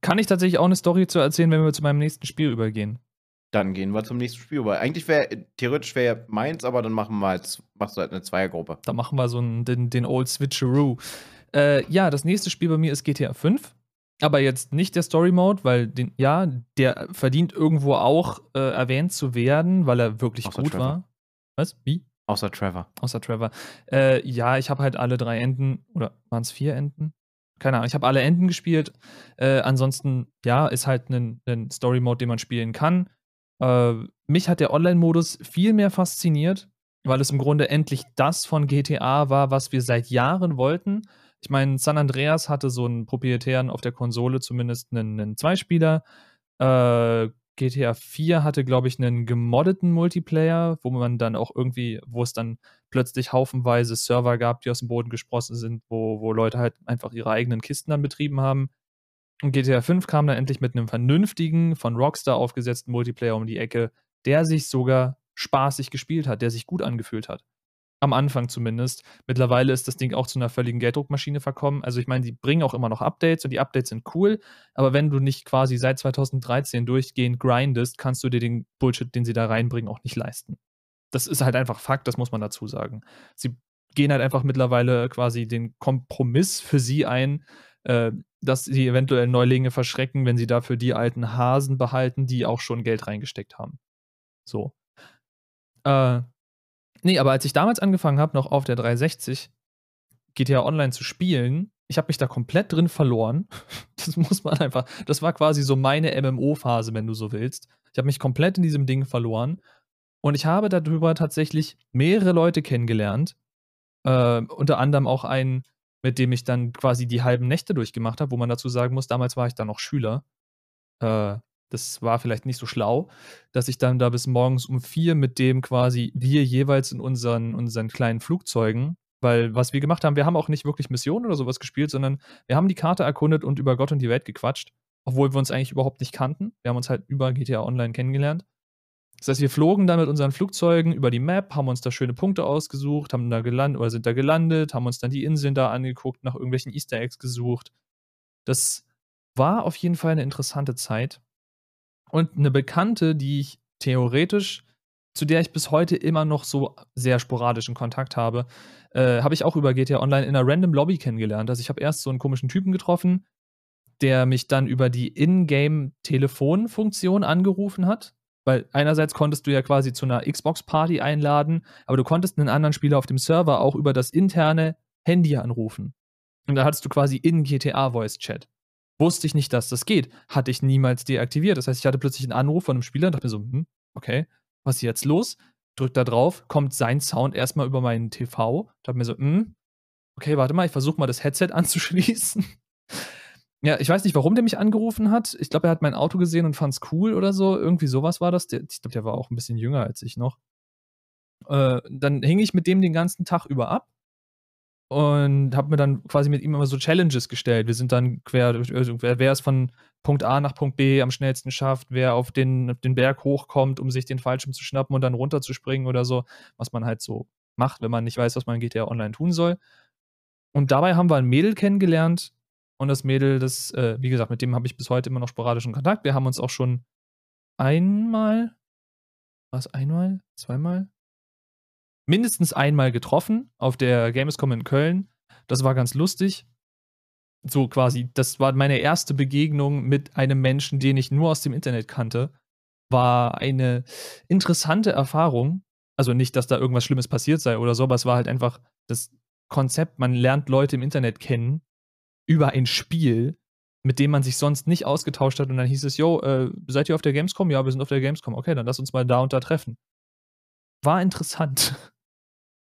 Kann ich tatsächlich auch eine Story zu erzählen, wenn wir zu meinem nächsten Spiel übergehen? Dann gehen wir zum nächsten Spiel über. Eigentlich wäre, theoretisch wäre meins, aber dann machen wir halt, machst du halt eine Zweiergruppe. Dann machen wir so einen, den, den Old Switcheroo. Äh, ja, das nächste Spiel bei mir ist GTA 5. Aber jetzt nicht der Story Mode, weil den, ja, der verdient irgendwo auch äh, erwähnt zu werden, weil er wirklich Außer gut Trevor. war. Was? Wie? Außer Trevor. Außer Trevor. Äh, ja, ich habe halt alle drei Enden, oder waren es vier Enden? keine Ahnung, ich habe alle Enden gespielt. Äh, ansonsten, ja, ist halt ein, ein Story-Mode, den man spielen kann. Äh, mich hat der Online-Modus viel mehr fasziniert, weil es im Grunde endlich das von GTA war, was wir seit Jahren wollten. Ich meine, San Andreas hatte so einen proprietären auf der Konsole zumindest einen, einen Zweispieler. Äh, GTA 4 hatte, glaube ich, einen gemoddeten Multiplayer, wo man dann auch irgendwie, wo es dann plötzlich haufenweise Server gab, die aus dem Boden gesprossen sind, wo, wo Leute halt einfach ihre eigenen Kisten dann betrieben haben. Und GTA 5 kam dann endlich mit einem vernünftigen, von Rockstar aufgesetzten Multiplayer um die Ecke, der sich sogar spaßig gespielt hat, der sich gut angefühlt hat. Am Anfang zumindest. Mittlerweile ist das Ding auch zu einer völligen Gelddruckmaschine verkommen. Also ich meine, die bringen auch immer noch Updates und die Updates sind cool, aber wenn du nicht quasi seit 2013 durchgehend grindest, kannst du dir den Bullshit, den sie da reinbringen, auch nicht leisten. Das ist halt einfach Fakt, das muss man dazu sagen. Sie gehen halt einfach mittlerweile quasi den Kompromiss für sie ein, äh, dass sie eventuell Neulinge verschrecken, wenn sie dafür die alten Hasen behalten, die auch schon Geld reingesteckt haben. So. Äh, Nee, aber als ich damals angefangen habe, noch auf der 360 GTA Online zu spielen, ich habe mich da komplett drin verloren. Das muss man einfach. Das war quasi so meine MMO-Phase, wenn du so willst. Ich habe mich komplett in diesem Ding verloren. Und ich habe darüber tatsächlich mehrere Leute kennengelernt. Äh, unter anderem auch einen, mit dem ich dann quasi die halben Nächte durchgemacht habe, wo man dazu sagen muss, damals war ich da noch Schüler. Äh, das war vielleicht nicht so schlau, dass ich dann da bis morgens um vier mit dem quasi wir jeweils in unseren, unseren kleinen Flugzeugen, weil was wir gemacht haben, wir haben auch nicht wirklich Missionen oder sowas gespielt, sondern wir haben die Karte erkundet und über Gott und die Welt gequatscht, obwohl wir uns eigentlich überhaupt nicht kannten. Wir haben uns halt über GTA Online kennengelernt. Das heißt, wir flogen dann mit unseren Flugzeugen über die Map, haben uns da schöne Punkte ausgesucht, haben da gelandet oder sind da gelandet, haben uns dann die Inseln da angeguckt, nach irgendwelchen Easter Eggs gesucht. Das war auf jeden Fall eine interessante Zeit. Und eine Bekannte, die ich theoretisch, zu der ich bis heute immer noch so sehr sporadischen Kontakt habe, äh, habe ich auch über GTA Online in einer random Lobby kennengelernt. Also ich habe erst so einen komischen Typen getroffen, der mich dann über die Ingame-Telefonfunktion angerufen hat. Weil einerseits konntest du ja quasi zu einer Xbox-Party einladen, aber du konntest einen anderen Spieler auf dem Server auch über das interne Handy anrufen. Und da hattest du quasi in GTA Voice Chat. Wusste ich nicht, dass das geht. Hatte ich niemals deaktiviert. Das heißt, ich hatte plötzlich einen Anruf von einem Spieler und dachte mir so, hm, okay, was ist jetzt los? Drück da drauf, kommt sein Sound erstmal über meinen TV. Dachte mir so, hm, okay, warte mal, ich versuche mal das Headset anzuschließen. Ja, ich weiß nicht, warum der mich angerufen hat. Ich glaube, er hat mein Auto gesehen und fand es cool oder so. Irgendwie sowas war das. Der, ich glaube, der war auch ein bisschen jünger als ich noch. Äh, dann hing ich mit dem den ganzen Tag über ab und habe mir dann quasi mit ihm immer so Challenges gestellt. Wir sind dann quer, also wer, wer es von Punkt A nach Punkt B am schnellsten schafft, wer auf den, den Berg hochkommt, um sich den Fallschirm zu schnappen und dann runterzuspringen oder so, was man halt so macht, wenn man nicht weiß, was man GTA Online tun soll. Und dabei haben wir ein Mädel kennengelernt, und das Mädel, das, äh, wie gesagt, mit dem habe ich bis heute immer noch sporadischen Kontakt. Wir haben uns auch schon einmal, was, einmal? Zweimal? Mindestens einmal getroffen auf der Gamescom in Köln. Das war ganz lustig. So quasi, das war meine erste Begegnung mit einem Menschen, den ich nur aus dem Internet kannte. War eine interessante Erfahrung. Also nicht, dass da irgendwas Schlimmes passiert sei oder so, aber es war halt einfach das Konzept, man lernt Leute im Internet kennen über ein Spiel, mit dem man sich sonst nicht ausgetauscht hat. Und dann hieß es, yo, äh, seid ihr auf der Gamescom? Ja, wir sind auf der Gamescom. Okay, dann lass uns mal da und da treffen. War interessant.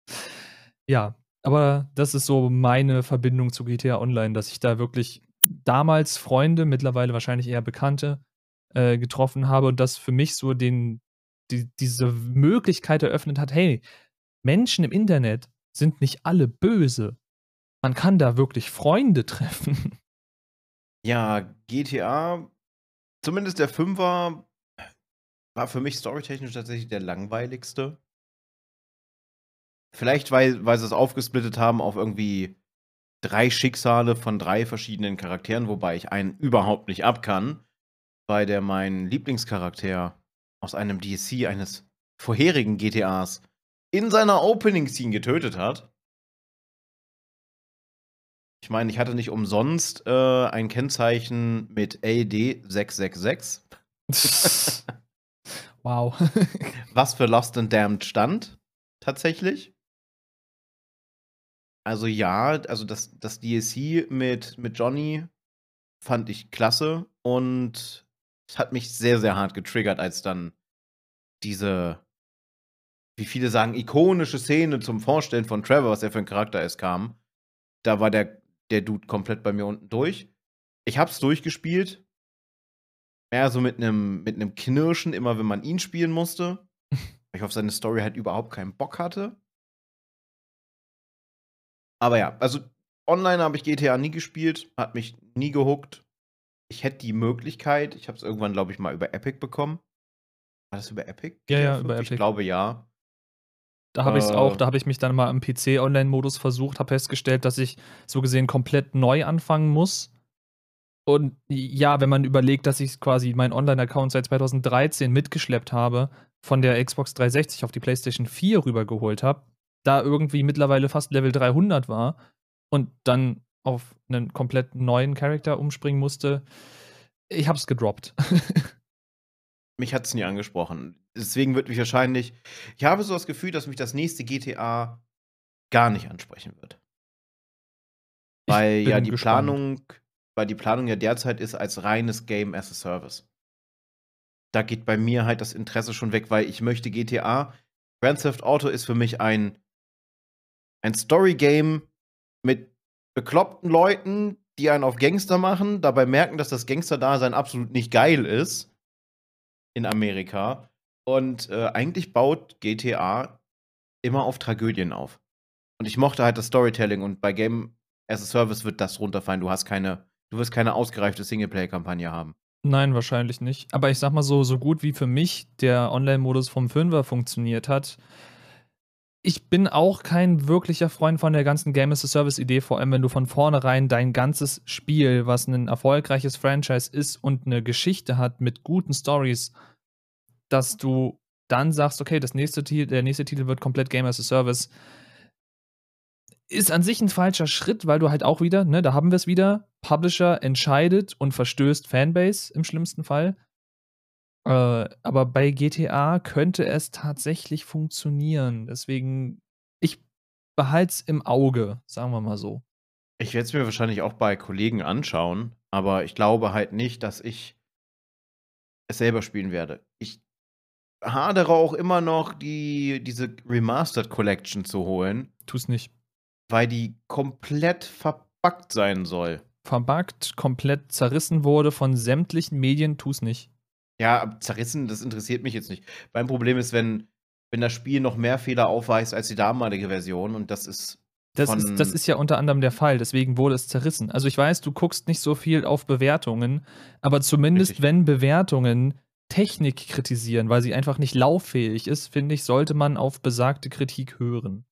ja, aber das ist so meine Verbindung zu GTA Online, dass ich da wirklich damals Freunde, mittlerweile wahrscheinlich eher Bekannte, äh, getroffen habe und das für mich so den, die, diese Möglichkeit eröffnet hat, hey, Menschen im Internet sind nicht alle böse man kann da wirklich Freunde treffen. Ja, GTA, zumindest der Fünfer, war für mich storytechnisch tatsächlich der langweiligste. Vielleicht, weil, weil sie es aufgesplittet haben auf irgendwie drei Schicksale von drei verschiedenen Charakteren, wobei ich einen überhaupt nicht ab kann, weil der mein Lieblingscharakter aus einem DSC eines vorherigen GTAs in seiner Opening-Scene getötet hat. Ich meine, ich hatte nicht umsonst äh, ein Kennzeichen mit AD 666. wow. Was für Lost and Damned stand, tatsächlich. Also ja, also das, das DLC mit, mit Johnny fand ich klasse und es hat mich sehr, sehr hart getriggert, als dann diese, wie viele sagen, ikonische Szene zum Vorstellen von Trevor, was er für ein Charakter ist, kam. Da war der der Dude komplett bei mir unten durch. Ich hab's durchgespielt. Mehr so mit einem mit Knirschen, immer wenn man ihn spielen musste. ich auf seine Story halt überhaupt keinen Bock hatte. Aber ja, also online habe ich GTA nie gespielt, hat mich nie gehuckt. Ich hätte die Möglichkeit, ich habe es irgendwann, glaube ich, mal über Epic bekommen. War das über Epic? Ja, ja, über Epic. Ich glaube ja. Da habe ich es auch, da habe ich mich dann mal im PC-Online-Modus versucht, habe festgestellt, dass ich so gesehen komplett neu anfangen muss. Und ja, wenn man überlegt, dass ich quasi meinen Online-Account seit 2013 mitgeschleppt habe, von der Xbox 360 auf die PlayStation 4 rübergeholt habe, da irgendwie mittlerweile fast Level 300 war und dann auf einen komplett neuen Charakter umspringen musste, ich habe es gedroppt. mich hat es nie angesprochen. Deswegen wird mich wahrscheinlich. Ich habe so das Gefühl, dass mich das nächste GTA gar nicht ansprechen wird. Weil ja die gespannt. Planung, weil die Planung ja derzeit ist als reines Game as a Service. Da geht bei mir halt das Interesse schon weg, weil ich möchte GTA. Grand Theft Auto ist für mich ein, ein Story-Game mit bekloppten Leuten, die einen auf Gangster machen, dabei merken, dass das Gangster-Dasein absolut nicht geil ist in Amerika. Und äh, eigentlich baut GTA immer auf Tragödien auf. Und ich mochte halt das Storytelling und bei Game as a Service wird das runterfallen. Du hast keine, du wirst keine ausgereifte Singleplayer-Kampagne haben. Nein, wahrscheinlich nicht. Aber ich sag mal so, so gut wie für mich der Online-Modus vom Fünfer funktioniert hat. Ich bin auch kein wirklicher Freund von der ganzen Game as a Service-Idee, vor allem wenn du von vornherein dein ganzes Spiel, was ein erfolgreiches Franchise ist und eine Geschichte hat mit guten Stories, dass du dann sagst, okay, das nächste der nächste Titel wird komplett Game as a Service ist an sich ein falscher Schritt, weil du halt auch wieder, ne, da haben wir es wieder, Publisher entscheidet und verstößt Fanbase im schlimmsten Fall. Äh, aber bei GTA könnte es tatsächlich funktionieren. Deswegen, ich behalte es im Auge, sagen wir mal so. Ich werde es mir wahrscheinlich auch bei Kollegen anschauen, aber ich glaube halt nicht, dass ich es selber spielen werde. Ich hadere auch immer noch, die, diese Remastered Collection zu holen. Tu es nicht weil die komplett verbuggt sein soll. Verbuggt, komplett zerrissen wurde von sämtlichen Medien, tu es nicht. Ja, zerrissen, das interessiert mich jetzt nicht. Mein Problem ist, wenn, wenn das Spiel noch mehr Fehler aufweist als die damalige Version und das ist. Das ist, das ist ja unter anderem der Fall, deswegen wurde es zerrissen. Also ich weiß, du guckst nicht so viel auf Bewertungen, aber zumindest Richtig. wenn Bewertungen Technik kritisieren, weil sie einfach nicht lauffähig ist, finde ich, sollte man auf besagte Kritik hören.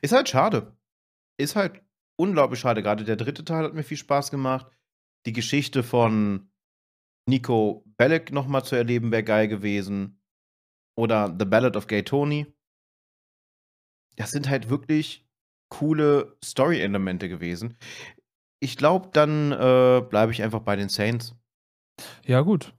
Ist halt schade ist halt unglaublich schade. Gerade der dritte Teil hat mir viel Spaß gemacht. Die Geschichte von Nico Bellic nochmal zu erleben, wäre geil gewesen. Oder The Ballad of Gay Tony. Das sind halt wirklich coole Story-Elemente gewesen. Ich glaube, dann äh, bleibe ich einfach bei den Saints. Ja, gut.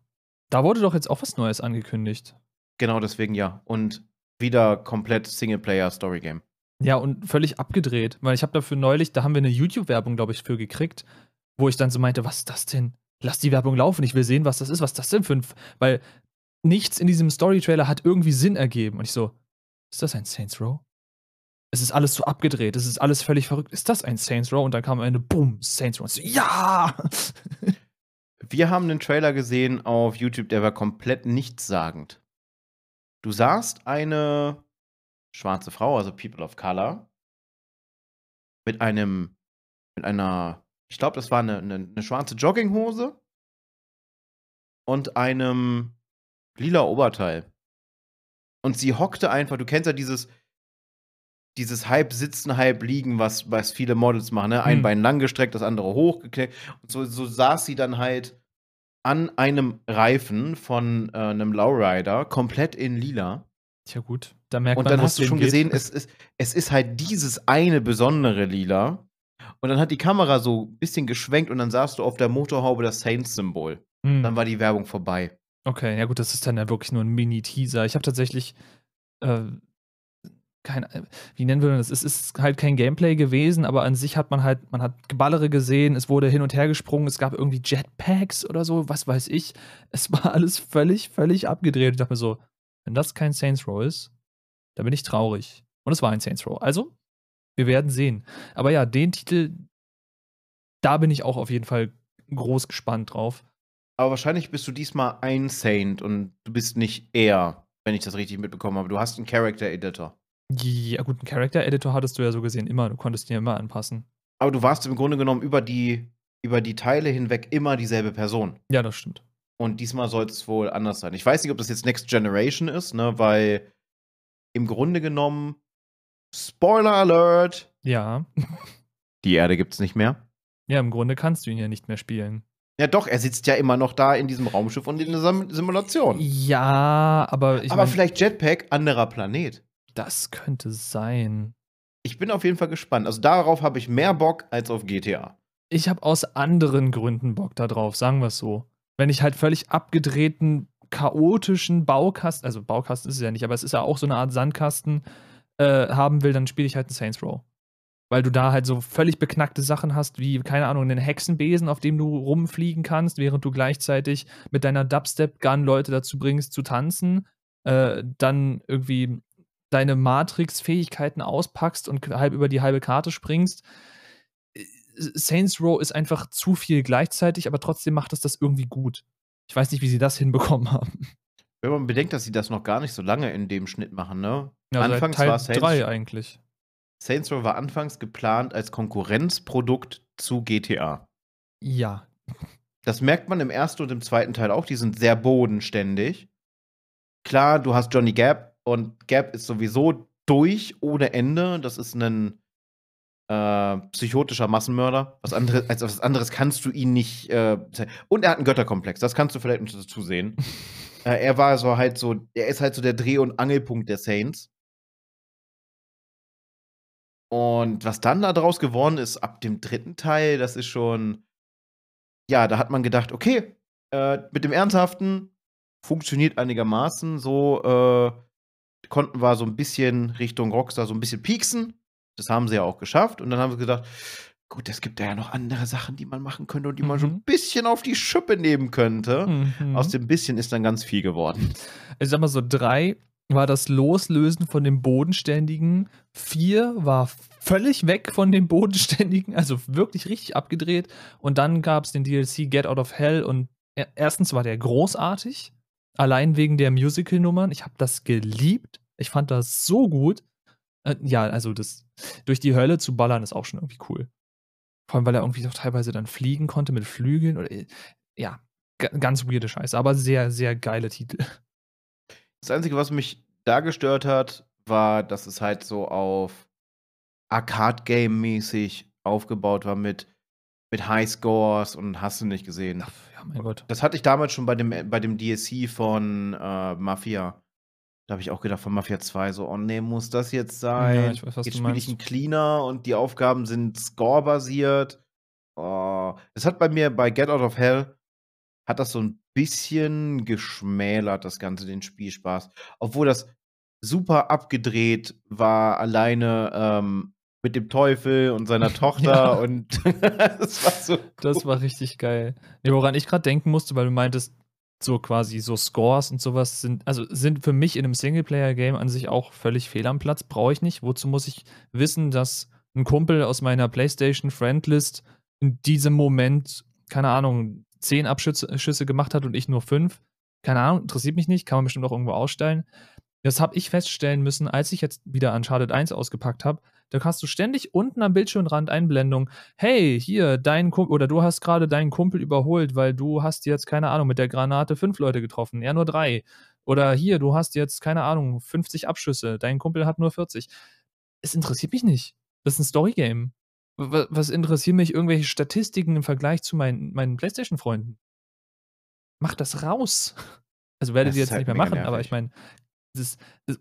Da wurde doch jetzt auch was Neues angekündigt. Genau deswegen ja. Und wieder komplett Singleplayer-Story-Game. Ja, und völlig abgedreht, weil ich habe dafür neulich, da haben wir eine YouTube-Werbung, glaube ich, für gekriegt, wo ich dann so meinte, was ist das denn? Lass die Werbung laufen, ich will sehen, was das ist, was das denn für ein. Weil nichts in diesem Story-Trailer hat irgendwie Sinn ergeben. Und ich so, ist das ein Saints Row? Es ist alles so abgedreht, es ist alles völlig verrückt. Ist das ein Saints Row? Und dann kam am Ende, boom, Saints Row. Und so, ja! Wir haben einen Trailer gesehen auf YouTube, der war komplett nichtssagend. Du sahst eine schwarze Frau, also People of Color, mit einem, mit einer, ich glaube, das war eine, eine, eine schwarze Jogginghose und einem lila Oberteil. Und sie hockte einfach, du kennst ja dieses, dieses halb sitzen, halb liegen, was, was viele Models machen, ne? Ein hm. Bein langgestreckt, das andere hochgeknickt. Und so, so saß sie dann halt an einem Reifen von äh, einem Lowrider, komplett in lila. Tja, gut. Da merkt und man, dann hast du schon geht. gesehen, es ist, es ist halt dieses eine besondere Lila. Und dann hat die Kamera so ein bisschen geschwenkt und dann sahst du auf der Motorhaube das Saints-Symbol. Hm. Dann war die Werbung vorbei. Okay, ja gut, das ist dann ja wirklich nur ein Mini-Teaser. Ich habe tatsächlich äh, kein, wie nennen wir das? Es ist halt kein Gameplay gewesen, aber an sich hat man halt, man hat Geballere gesehen, es wurde hin und her gesprungen, es gab irgendwie Jetpacks oder so, was weiß ich. Es war alles völlig, völlig abgedreht. Ich dachte mir so, wenn das kein Saints Row ist, dann bin ich traurig. Und es war ein Saints Row. Also, wir werden sehen. Aber ja, den Titel, da bin ich auch auf jeden Fall groß gespannt drauf. Aber wahrscheinlich bist du diesmal ein Saint und du bist nicht er, wenn ich das richtig mitbekommen habe. Du hast einen Character Editor. Ja, gut, einen Character Editor hattest du ja so gesehen immer. Du konntest ihn ja immer anpassen. Aber du warst im Grunde genommen über die, über die Teile hinweg immer dieselbe Person. Ja, das stimmt. Und diesmal soll es wohl anders sein. Ich weiß nicht, ob das jetzt Next Generation ist, ne, weil im Grunde genommen, Spoiler Alert! Ja. Die Erde gibt's nicht mehr. Ja, im Grunde kannst du ihn ja nicht mehr spielen. Ja, doch, er sitzt ja immer noch da in diesem Raumschiff und in der Simulation. Ja, aber ich. Aber mein, vielleicht Jetpack, anderer Planet. Das könnte sein. Ich bin auf jeden Fall gespannt. Also darauf habe ich mehr Bock als auf GTA. Ich habe aus anderen Gründen Bock darauf, sagen wir es so wenn ich halt völlig abgedrehten, chaotischen Baukasten, also Baukasten ist es ja nicht, aber es ist ja auch so eine Art Sandkasten, äh, haben will, dann spiele ich halt einen Saints Row. Weil du da halt so völlig beknackte Sachen hast, wie, keine Ahnung, einen Hexenbesen, auf dem du rumfliegen kannst, während du gleichzeitig mit deiner Dubstep-Gun Leute dazu bringst zu tanzen. Äh, dann irgendwie deine Matrix-Fähigkeiten auspackst und halb über die halbe Karte springst. Saints Row ist einfach zu viel gleichzeitig, aber trotzdem macht es das irgendwie gut. Ich weiß nicht, wie sie das hinbekommen haben. Wenn man bedenkt, dass sie das noch gar nicht so lange in dem Schnitt machen, ne? Ja, anfangs Teil war Saints 3 eigentlich. Saints Row war anfangs geplant als Konkurrenzprodukt zu GTA. Ja. Das merkt man im ersten und im zweiten Teil auch. Die sind sehr bodenständig. Klar, du hast Johnny Gap und Gap ist sowieso durch ohne Ende. Das ist ein äh, psychotischer Massenmörder. Was anderes, als was anderes kannst du ihn nicht. Äh, und er hat einen Götterkomplex. Das kannst du vielleicht nicht dazu sehen. äh, er war so halt so, er ist halt so der Dreh- und Angelpunkt der Saints. Und was dann daraus geworden ist, ab dem dritten Teil, das ist schon. Ja, da hat man gedacht, okay, äh, mit dem Ernsthaften funktioniert einigermaßen. So äh, konnten wir so ein bisschen Richtung Rockstar so ein bisschen pieksen. Das haben sie ja auch geschafft. Und dann haben wir gedacht, gut, es gibt ja noch andere Sachen, die man machen könnte und die mhm. man schon ein bisschen auf die Schippe nehmen könnte. Mhm. Aus dem bisschen ist dann ganz viel geworden. Ich sag mal so, drei war das Loslösen von dem Bodenständigen. Vier war völlig weg von dem Bodenständigen, also wirklich richtig abgedreht. Und dann gab es den DLC Get Out of Hell und erstens war der großartig, allein wegen der Musical-Nummern. Ich habe das geliebt. Ich fand das so gut. Äh, ja, also das durch die Hölle zu ballern ist auch schon irgendwie cool. Vor allem, weil er irgendwie doch teilweise dann fliegen konnte mit Flügeln oder äh, ja, ganz weirde Scheiße, aber sehr, sehr geile Titel. Das Einzige, was mich da gestört hat, war, dass es halt so auf Arcade-Game-mäßig aufgebaut war mit, mit Highscores und hast du nicht gesehen. Ach, ja, mein Gott. Das hatte ich damals schon bei dem, bei dem DSC von äh, Mafia. Da habe ich auch gedacht von Mafia 2 so, oh nee, muss das jetzt sein? Ja, ich weiß, was jetzt spiele ich einen Cleaner und die Aufgaben sind score-basiert. Oh. Es hat bei mir bei Get Out of Hell hat das so ein bisschen geschmälert, das Ganze, den Spielspaß. Obwohl das super abgedreht war, alleine ähm, mit dem Teufel und seiner Tochter ja. und das war so. Cool. Das war richtig geil. Nee, woran ich gerade denken musste, weil du meintest, so quasi so Scores und sowas sind, also sind für mich in einem Singleplayer-Game an sich auch völlig fehl am Platz. Brauche ich nicht. Wozu muss ich wissen, dass ein Kumpel aus meiner PlayStation Friendlist in diesem Moment, keine Ahnung, zehn Abschüsse gemacht hat und ich nur fünf. Keine Ahnung, interessiert mich nicht, kann man bestimmt auch irgendwo ausstellen. Das habe ich feststellen müssen, als ich jetzt wieder Uncharted 1 ausgepackt habe. Da hast du ständig unten am Bildschirmrand Einblendung, hey, hier, dein Kumpel, oder du hast gerade deinen Kumpel überholt, weil du hast jetzt, keine Ahnung, mit der Granate fünf Leute getroffen, er nur drei. Oder hier, du hast jetzt, keine Ahnung, 50 Abschüsse, dein Kumpel hat nur 40. Es interessiert mich nicht. Das ist ein Storygame was interessieren mich irgendwelche Statistiken im Vergleich zu meinen, meinen PlayStation-Freunden? Mach das raus. Also werdet ihr jetzt halt nicht mehr machen, nervig. aber ich meine,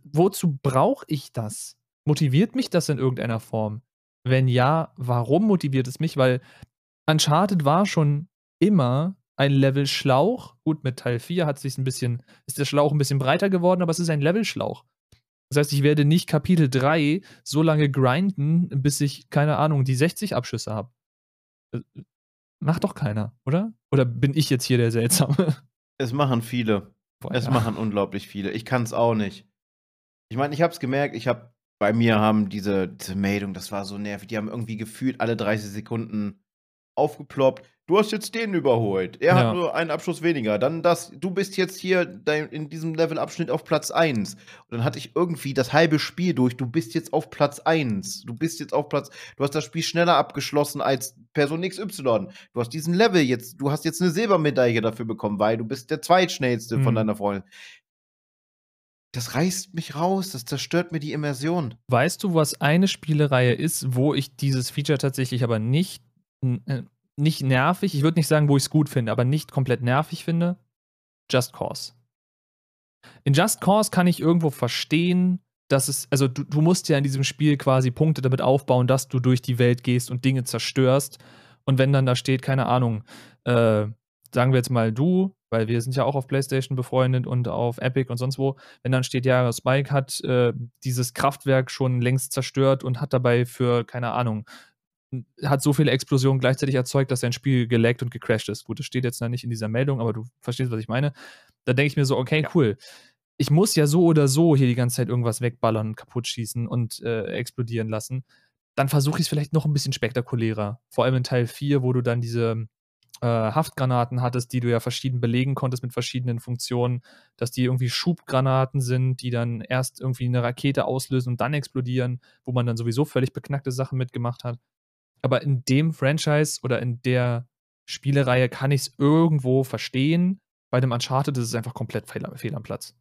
wozu brauche ich das? Motiviert mich das in irgendeiner Form? Wenn ja, warum motiviert es mich? Weil Uncharted war schon immer ein Level Schlauch. Gut, mit Teil 4 hat sich ein bisschen, ist der Schlauch ein bisschen breiter geworden, aber es ist ein Level Schlauch. Das heißt, ich werde nicht Kapitel 3 so lange grinden, bis ich, keine Ahnung, die 60 Abschüsse habe. Äh, macht doch keiner, oder? Oder bin ich jetzt hier der Seltsame? Es machen viele. Boah, es ja. machen unglaublich viele. Ich kann es auch nicht. Ich meine, ich habe es gemerkt, ich habe bei mir haben diese, diese Meldung, das war so nervig, die haben irgendwie gefühlt alle 30 Sekunden aufgeploppt. Du hast jetzt den überholt. Er ja. hat nur einen Abschluss weniger. Dann das, du bist jetzt hier in diesem Levelabschnitt auf Platz 1. Und dann hatte ich irgendwie das halbe Spiel durch. Du bist jetzt auf Platz 1. Du bist jetzt auf Platz. Du hast das Spiel schneller abgeschlossen als Person XY. Du hast diesen Level jetzt. Du hast jetzt eine Silbermedaille dafür bekommen, weil du bist der zweitschnellste mhm. von deiner Freundin. Das reißt mich raus, das zerstört mir die Immersion. Weißt du, was eine Spielereihe ist, wo ich dieses Feature tatsächlich aber nicht äh, nicht nervig. Ich würde nicht sagen, wo ich es gut finde, aber nicht komplett nervig finde. Just Cause. In Just Cause kann ich irgendwo verstehen, dass es, also du, du musst ja in diesem Spiel quasi Punkte damit aufbauen, dass du durch die Welt gehst und Dinge zerstörst. Und wenn dann da steht, keine Ahnung, äh, sagen wir jetzt mal du, weil wir sind ja auch auf PlayStation befreundet und auf Epic und sonst wo, wenn dann steht, ja, Spike hat äh, dieses Kraftwerk schon längst zerstört und hat dabei für, keine Ahnung, hat so viele Explosionen gleichzeitig erzeugt, dass sein Spiel gelaggt und gecrashed ist. Gut, das steht jetzt noch nicht in dieser Meldung, aber du verstehst, was ich meine. Da denke ich mir so, okay, ja. cool. Ich muss ja so oder so hier die ganze Zeit irgendwas wegballern kaputt schießen und äh, explodieren lassen. Dann versuche ich es vielleicht noch ein bisschen spektakulärer. Vor allem in Teil 4, wo du dann diese äh, Haftgranaten hattest, die du ja verschieden belegen konntest mit verschiedenen Funktionen, dass die irgendwie Schubgranaten sind, die dann erst irgendwie eine Rakete auslösen und dann explodieren, wo man dann sowieso völlig beknackte Sachen mitgemacht hat. Aber in dem Franchise oder in der Spielereihe kann ich es irgendwo verstehen. Bei dem Uncharted ist es einfach komplett fehl, fehl am Platz.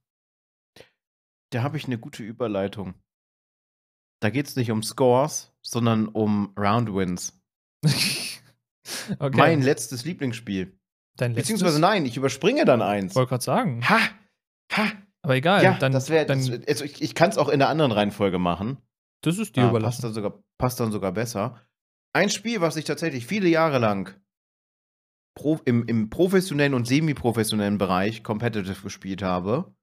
Da habe ich eine gute Überleitung. Da geht es nicht um Scores, sondern um Roundwins. okay. Mein letztes Lieblingsspiel. Dein letztes? Beziehungsweise nein, ich überspringe dann eins. Wollte gerade sagen. Ha! Ha! Aber egal. Ja, dann, das wäre. Also ich, ich kann es auch in einer anderen Reihenfolge machen. Das ist dir ah, überlassen. Passt dann, sogar, passt dann sogar besser. Ein Spiel, was ich tatsächlich viele Jahre lang pro, im, im professionellen und semi-professionellen Bereich competitive gespielt habe.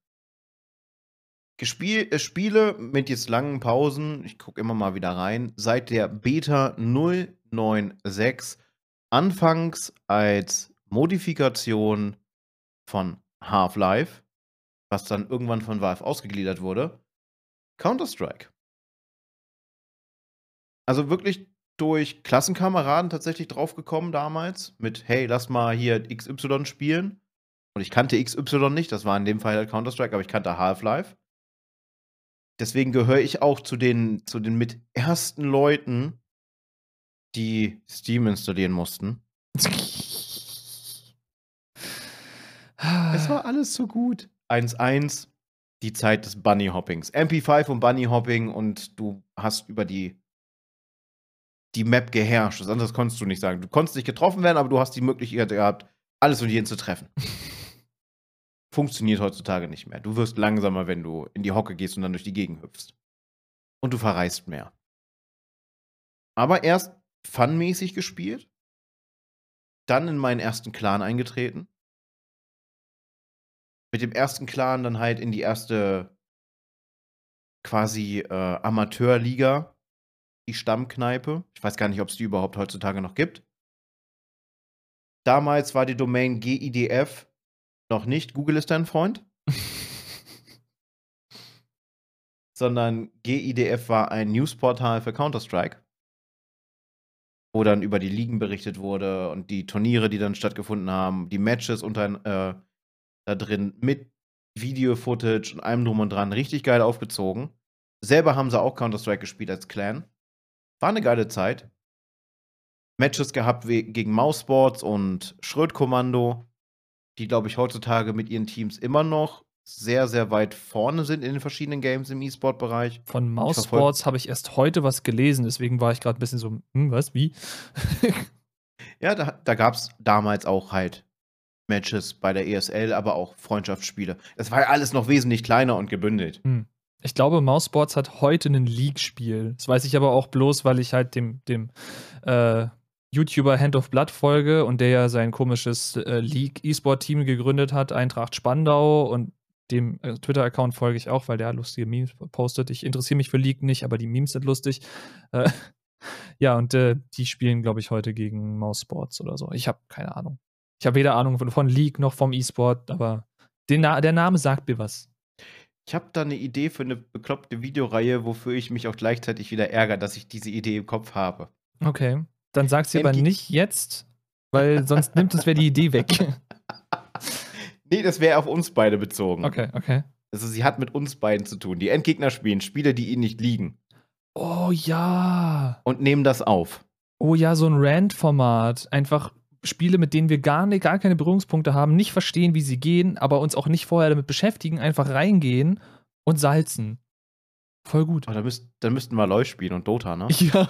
Gespiel, äh, Spiele mit jetzt langen Pausen, ich gucke immer mal wieder rein, seit der Beta 096, anfangs als Modifikation von Half-Life, was dann irgendwann von Valve ausgegliedert wurde, Counter-Strike. Also wirklich durch Klassenkameraden tatsächlich draufgekommen damals, mit hey, lass mal hier XY spielen. Und ich kannte XY nicht, das war in dem Fall halt Counter-Strike, aber ich kannte Half-Life. Deswegen gehöre ich auch zu den, zu den mit ersten Leuten, die Steam installieren mussten. es war alles so gut. 1-1, die Zeit des Bunny-Hoppings. MP5 und Bunny-Hopping und du hast über die, die Map geherrscht. Das anderes konntest du nicht sagen. Du konntest nicht getroffen werden, aber du hast die Möglichkeit gehabt, alles und jeden zu treffen. Funktioniert heutzutage nicht mehr. Du wirst langsamer, wenn du in die Hocke gehst und dann durch die Gegend hüpfst. Und du verreist mehr. Aber erst funmäßig gespielt, dann in meinen ersten Clan eingetreten, mit dem ersten Clan dann halt in die erste quasi äh, Amateurliga, die Stammkneipe. Ich weiß gar nicht, ob es die überhaupt heutzutage noch gibt. Damals war die Domain GIDF noch nicht Google ist dein Freund, sondern GIDF war ein Newsportal für Counter-Strike, wo dann über die Ligen berichtet wurde und die Turniere, die dann stattgefunden haben, die Matches unter, äh, da drin mit Video-Footage und allem drum und dran. Richtig geil aufgezogen. Selber haben sie auch Counter-Strike gespielt als Clan. War eine geile Zeit. Matches gehabt gegen Mouseboards und Schrödkommando, die, glaube ich, heutzutage mit ihren Teams immer noch sehr, sehr weit vorne sind in den verschiedenen Games im E-Sport-Bereich. Von Mouseboards habe ich erst heute was gelesen, deswegen war ich gerade ein bisschen so, hm, was, wie? ja, da, da gab es damals auch halt Matches bei der ESL, aber auch Freundschaftsspiele. Das war ja alles noch wesentlich kleiner und gebündelt. Hm. Ich glaube, Mouseboards hat heute ein League-Spiel. Das weiß ich aber auch bloß, weil ich halt dem, dem äh, YouTuber Hand of Blood folge und der ja sein komisches äh, League-E-Sport-Team gegründet hat, Eintracht Spandau und dem äh, Twitter-Account folge ich auch, weil der lustige Memes postet. Ich interessiere mich für League nicht, aber die Memes sind lustig. Äh, ja, und äh, die spielen, glaube ich, heute gegen Mouseboards oder so. Ich habe keine Ahnung. Ich habe weder Ahnung von, von League noch vom E-Sport, aber Na der Name sagt mir was. Ich habe da eine Idee für eine bekloppte Videoreihe, wofür ich mich auch gleichzeitig wieder ärgere, dass ich diese Idee im Kopf habe. Okay. Dann sag sie aber nicht jetzt, weil sonst nimmt es wer die Idee weg. nee, das wäre auf uns beide bezogen. Okay, okay. Also sie hat mit uns beiden zu tun. Die Endgegner spielen Spiele, die ihnen nicht liegen. Oh ja. Und nehmen das auf. Oh ja, so ein Rand-Format. Einfach Spiele, mit denen wir gar, gar keine Berührungspunkte haben, nicht verstehen, wie sie gehen, aber uns auch nicht vorher damit beschäftigen, einfach reingehen und salzen. Voll gut. Oh, dann, müsst, dann müssten wir LoL spielen und Dota, ne? Ja.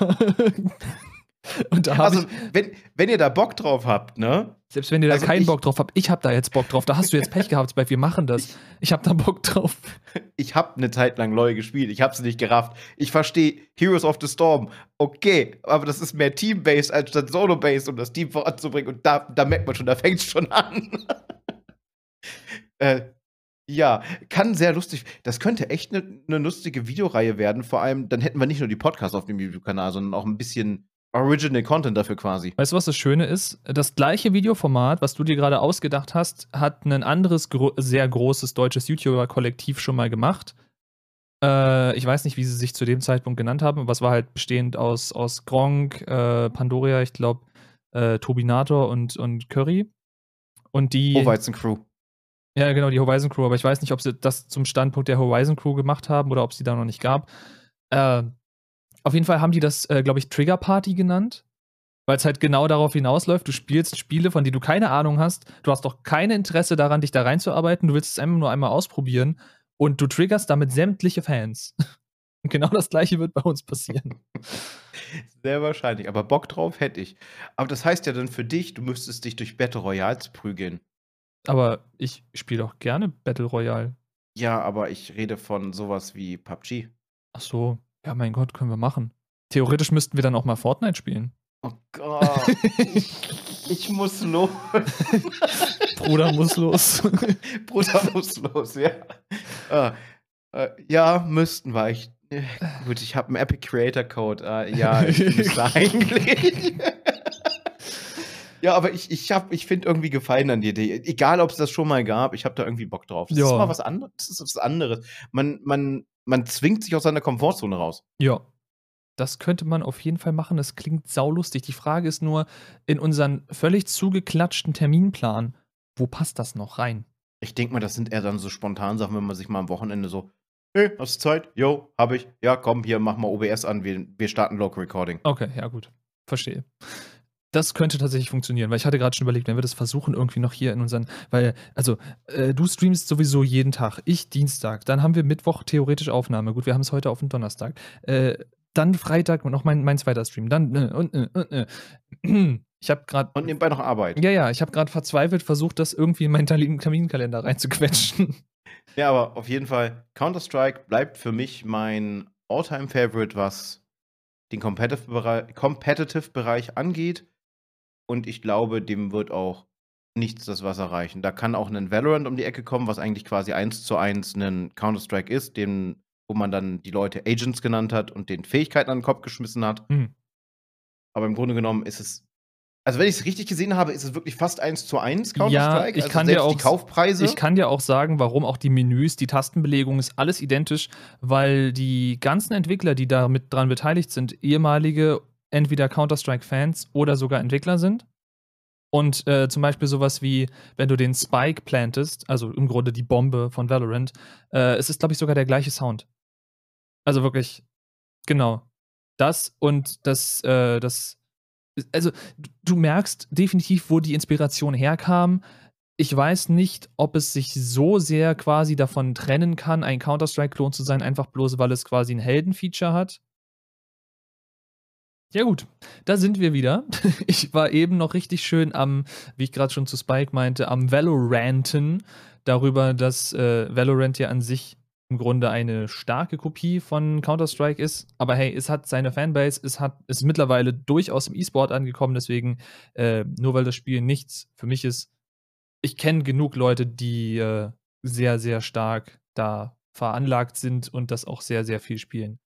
Und da also, wenn, wenn ihr da Bock drauf habt, ne? Selbst wenn ihr da also keinen ich, Bock drauf habt, ich hab da jetzt Bock drauf. Da hast du jetzt Pech gehabt, weil wir machen das. Ich hab da Bock drauf. Ich hab eine Zeit lang LoL gespielt. Ich hab's nicht gerafft. Ich verstehe Heroes of the Storm. Okay, aber das ist mehr Team-Based als statt Solo-Based, um das Team voranzubringen. Und da, da merkt man schon, da fängt's schon an. äh, ja, kann sehr lustig. Das könnte echt eine ne lustige Videoreihe werden. Vor allem, dann hätten wir nicht nur die Podcasts auf dem YouTube-Kanal, sondern auch ein bisschen Original Content dafür quasi. Weißt du, was das Schöne ist? Das gleiche Videoformat, was du dir gerade ausgedacht hast, hat ein anderes gro sehr großes deutsches YouTuber-Kollektiv schon mal gemacht. Äh, ich weiß nicht, wie sie sich zu dem Zeitpunkt genannt haben, aber es war halt bestehend aus, aus Gronk, äh, Pandoria, ich glaube, äh, Tobinator und, und Curry. Und die. Horizon Crew. Ja, genau, die Horizon Crew, aber ich weiß nicht, ob sie das zum Standpunkt der Horizon Crew gemacht haben oder ob es die da noch nicht gab. Äh, auf jeden Fall haben die das, äh, glaube ich, Trigger Party genannt. Weil es halt genau darauf hinausläuft, du spielst Spiele, von denen du keine Ahnung hast, du hast doch kein Interesse daran, dich da reinzuarbeiten, du willst es einfach nur einmal ausprobieren und du triggerst damit sämtliche Fans. Und genau das gleiche wird bei uns passieren. Sehr wahrscheinlich, aber Bock drauf hätte ich. Aber das heißt ja dann für dich, du müsstest dich durch Battle Royals prügeln. Aber ich spiele auch gerne Battle Royale. Ja, aber ich rede von sowas wie PUBG. Ach so, ja, mein Gott, können wir machen. Theoretisch müssten wir dann auch mal Fortnite spielen. Oh Gott. ich muss los. Bruder muss los. Bruder muss los, ja. Ah, äh, ja, müssten wir. Ich, äh, gut, ich habe einen Epic Creator Code. Äh, ja, ich müsste eigentlich. ja, aber ich, ich, ich finde irgendwie Gefallen an die Idee. Egal, ob es das schon mal gab, ich habe da irgendwie Bock drauf. Das Ja. ist mal was anderes. Das ist was anderes. Man, man, man zwingt sich aus seiner Komfortzone raus. Ja. Das könnte man auf jeden Fall machen. Das klingt saulustig. Die Frage ist nur, in unseren völlig zugeklatschten Terminplan, wo passt das noch rein? Ich denke mal, das sind eher dann so spontan Sachen, wenn man sich mal am Wochenende so, hey, hast du Zeit? Jo, hab ich. Ja, komm, hier, mach mal OBS an. Wir, wir starten Local Recording. Okay, ja gut. Verstehe. Das könnte tatsächlich funktionieren, weil ich hatte gerade schon überlegt, wenn wir das versuchen, irgendwie noch hier in unseren, weil, also, äh, du streamst sowieso jeden Tag, ich Dienstag, dann haben wir Mittwoch theoretisch Aufnahme. Gut, wir haben es heute auf den Donnerstag. Äh, dann Freitag noch mein, mein zweiter Stream. Dann, äh, und, äh, und, äh. Ich habe gerade Und nebenbei noch Arbeit. Ja, ja, ich habe gerade verzweifelt versucht, das irgendwie in meinen Termin- Terminkalender reinzuquetschen. Ja, aber auf jeden Fall, Counter-Strike bleibt für mich mein All-Time-Favorite, was den Competitive-Bereich Competitive -Bereich angeht. Und ich glaube, dem wird auch nichts das Wasser reichen. Da kann auch ein Valorant um die Ecke kommen, was eigentlich quasi eins zu eins ein Counter-Strike ist, den, wo man dann die Leute Agents genannt hat und den Fähigkeiten an den Kopf geschmissen hat. Hm. Aber im Grunde genommen ist es. Also, wenn ich es richtig gesehen habe, ist es wirklich fast eins zu eins Ja, Counter-Strike. ich also kann dir auch- die Kaufpreise. Ich kann dir auch sagen, warum auch die Menüs, die Tastenbelegung ist alles identisch, weil die ganzen Entwickler, die da mit dran beteiligt sind, ehemalige entweder Counter-Strike-Fans oder sogar Entwickler sind. Und äh, zum Beispiel sowas wie, wenn du den Spike plantest, also im Grunde die Bombe von Valorant, äh, es ist, glaube ich, sogar der gleiche Sound. Also wirklich, genau. Das und das, äh, das, also du- merkst definitiv, wo die Inspiration herkam. Ich weiß nicht, ob es sich so sehr quasi davon trennen kann, ein Counter-Strike-Klon zu sein, einfach bloß, weil es quasi ein Heldenfeature hat. Ja gut, da sind wir wieder. Ich war eben noch richtig schön am, wie ich gerade schon zu Spike meinte, am Valoranten darüber, dass äh, Valorant ja an sich im Grunde eine starke Kopie von Counter-Strike ist. Aber hey, es hat seine Fanbase, es hat, es ist mittlerweile durchaus im E-Sport angekommen, deswegen, äh, nur weil das Spiel nichts für mich ist, ich kenne genug Leute, die äh, sehr, sehr stark da veranlagt sind und das auch sehr, sehr viel spielen.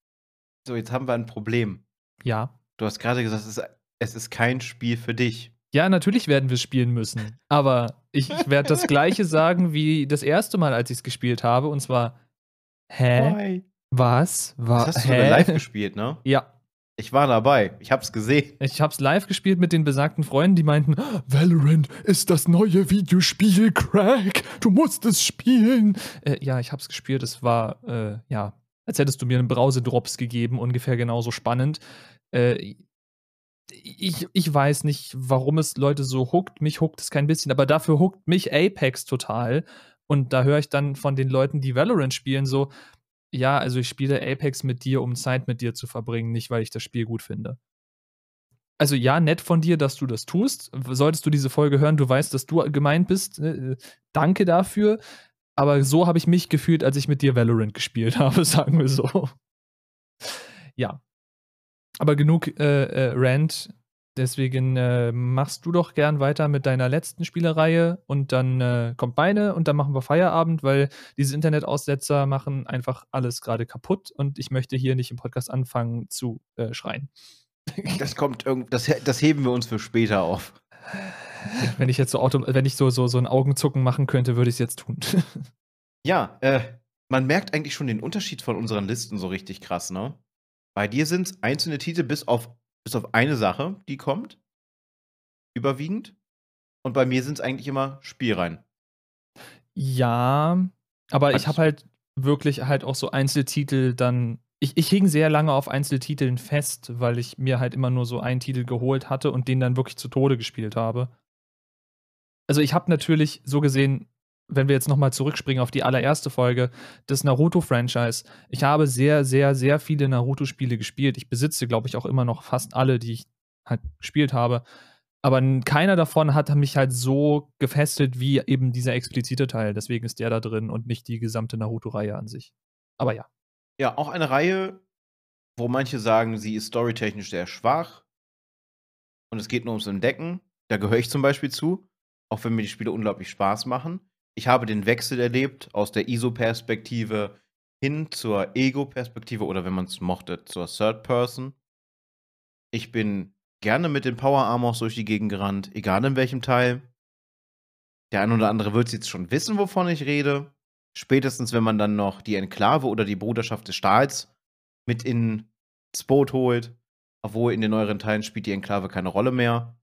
So, jetzt haben wir ein Problem. Ja. Du hast gerade gesagt, es ist, es ist kein Spiel für dich. Ja, natürlich werden wir es spielen müssen. Aber ich werde das gleiche sagen wie das erste Mal, als ich es gespielt habe. Und zwar, hä? Why? Was? Das War, hast du hä? sogar live gespielt, ne? Ja. Ich war dabei. Ich hab's gesehen. Ich hab's live gespielt mit den besagten Freunden, die meinten, Valorant ist das neue Videospiel, Crack. Du musst es spielen. Äh, ja, ich hab's gespielt. Es war, äh, ja, als hättest du mir einen Browser-Drops gegeben, ungefähr genauso spannend. Äh, ich, ich weiß nicht, warum es Leute so huckt. Mich huckt es kein bisschen, aber dafür huckt mich Apex total. Und da höre ich dann von den Leuten, die Valorant spielen, so, ja, also ich spiele Apex mit dir, um Zeit mit dir zu verbringen, nicht weil ich das Spiel gut finde. Also ja, nett von dir, dass du das tust. Solltest du diese Folge hören, du weißt, dass du gemeint bist. Äh, Danke dafür. Aber so habe ich mich gefühlt, als ich mit dir Valorant gespielt habe, sagen wir so. Ja. Aber genug äh, äh, Rant. Deswegen äh, machst du doch gern weiter mit deiner letzten Spielereihe und dann äh, kommt meine und dann machen wir Feierabend, weil diese Internetaussetzer machen einfach alles gerade kaputt und ich möchte hier nicht im Podcast anfangen zu äh, schreien. Das kommt irgend, das, das heben wir uns für später auf. Wenn ich jetzt so Auto, wenn ich so, so, so ein Augenzucken machen könnte, würde ich es jetzt tun. Ja, äh, man merkt eigentlich schon den Unterschied von unseren Listen so richtig krass, ne? Bei dir sind es einzelne Titel bis auf, bis auf eine Sache, die kommt. Überwiegend. Und bei mir sind es eigentlich immer Spielreihen. ja, aber ich Also- habe halt wirklich halt auch so Einzeltitel dann. ich, ich hing sehr lange auf Einzeltiteln fest, weil ich mir halt immer nur so einen Titel geholt hatte und den dann wirklich zu Tode gespielt habe. Also ich habe natürlich so gesehen, wenn wir jetzt nochmal zurückspringen auf die allererste Folge, das Naruto-Franchise. Ich habe sehr, sehr, sehr viele Naruto-Spiele gespielt. Ich besitze, glaube ich, auch immer noch fast alle, die ich halt gespielt habe. Aber keiner davon hat mich halt so gefesselt wie eben dieser explizite Teil. Deswegen ist der da drin und nicht die gesamte Naruto-Reihe an sich. Aber ja. Ja, auch eine Reihe, wo manche sagen, sie ist storytechnisch sehr schwach und es geht nur ums Entdecken. Da gehöre ich zum Beispiel zu, auch wenn mir die Spiele unglaublich Spaß machen. Ich habe den Wechsel erlebt aus der ISO-Perspektive hin zur Ego-Perspektive oder wenn man es mochte, zur Third Person. Ich bin gerne mit den Power Armors durch die Gegend gerannt, egal in welchem Teil. Der ein oder andere wird jetzt schon wissen, wovon ich rede. Spätestens, wenn man dann noch die Enklave oder die Bruderschaft des Stahls mit ins Boot holt. Obwohl in den neueren Teilen spielt die Enklave keine Rolle mehr.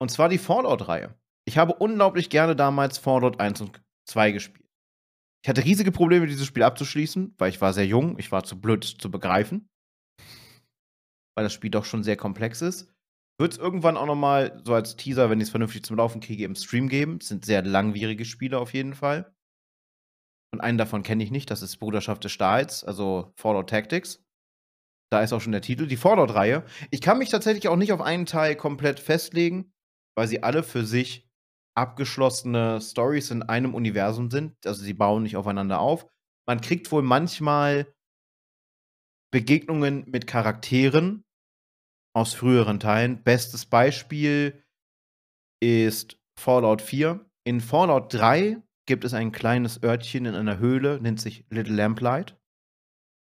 Und zwar die Fallout-Reihe. Ich habe unglaublich gerne damals Fallout 1 und 2 gespielt. Ich hatte riesige Probleme, dieses Spiel abzuschließen, weil ich war sehr jung, ich war zu blöd zu begreifen. Weil das Spiel doch schon sehr komplex ist. Wird es irgendwann auch noch mal so als Teaser, wenn ich es vernünftig zum Laufen kriege, im Stream geben. Es sind sehr langwierige Spiele auf jeden Fall. Und einen davon kenne ich nicht, das ist Bruderschaft des Stahls, also Fallout Tactics. Da ist auch schon der Titel, die Fallout-Reihe. Ich kann mich tatsächlich auch nicht auf einen Teil komplett festlegen, weil sie alle für sich abgeschlossene Stories in einem Universum sind. Also sie bauen nicht aufeinander auf. Man kriegt wohl manchmal Begegnungen mit Charakteren aus früheren Teilen. Bestes Beispiel ist Fallout 4. In Fallout 3 gibt es ein kleines Örtchen in einer Höhle, nennt sich Little Lamplight.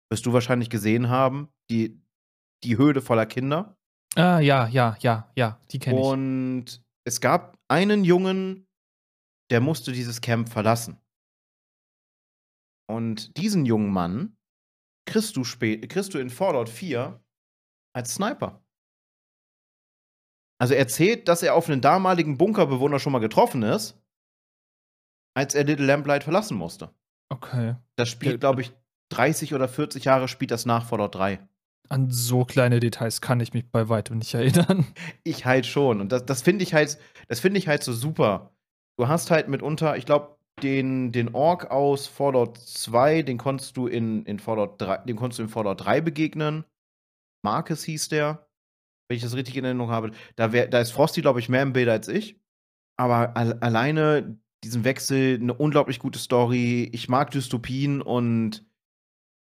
Wirst du wahrscheinlich gesehen haben, die, die Höhle voller Kinder. Ah, ja, ja, ja, ja, die kenne ich. Und es gab einen Jungen, der musste dieses Camp verlassen. Und diesen jungen Mann kriegst du, kriegst du in Fallout 4 als Sniper. Also er erzählt, dass er auf einen damaligen Bunkerbewohner schon mal getroffen ist als er Little Lamplight verlassen musste. Okay. Das spielt, glaube ich, 30 oder 40 Jahre spielt das nach Fallout 3. An so kleine Details kann ich mich bei weitem nicht erinnern. Ich halt schon. Und das, das finde ich halt, das finde ich halt so super. Du hast halt mitunter, ich glaube, den, den Ork aus Fallout 2, den konntest du in, in Fallout 3, den konntest du in Fallout 3 begegnen. Marcus hieß der, wenn ich das richtig in Erinnerung habe. Da, wär, da ist Frosty, glaube ich, mehr im Bild als ich. Aber al alleine diesen Wechsel, eine unglaublich gute Story. Ich mag Dystopien und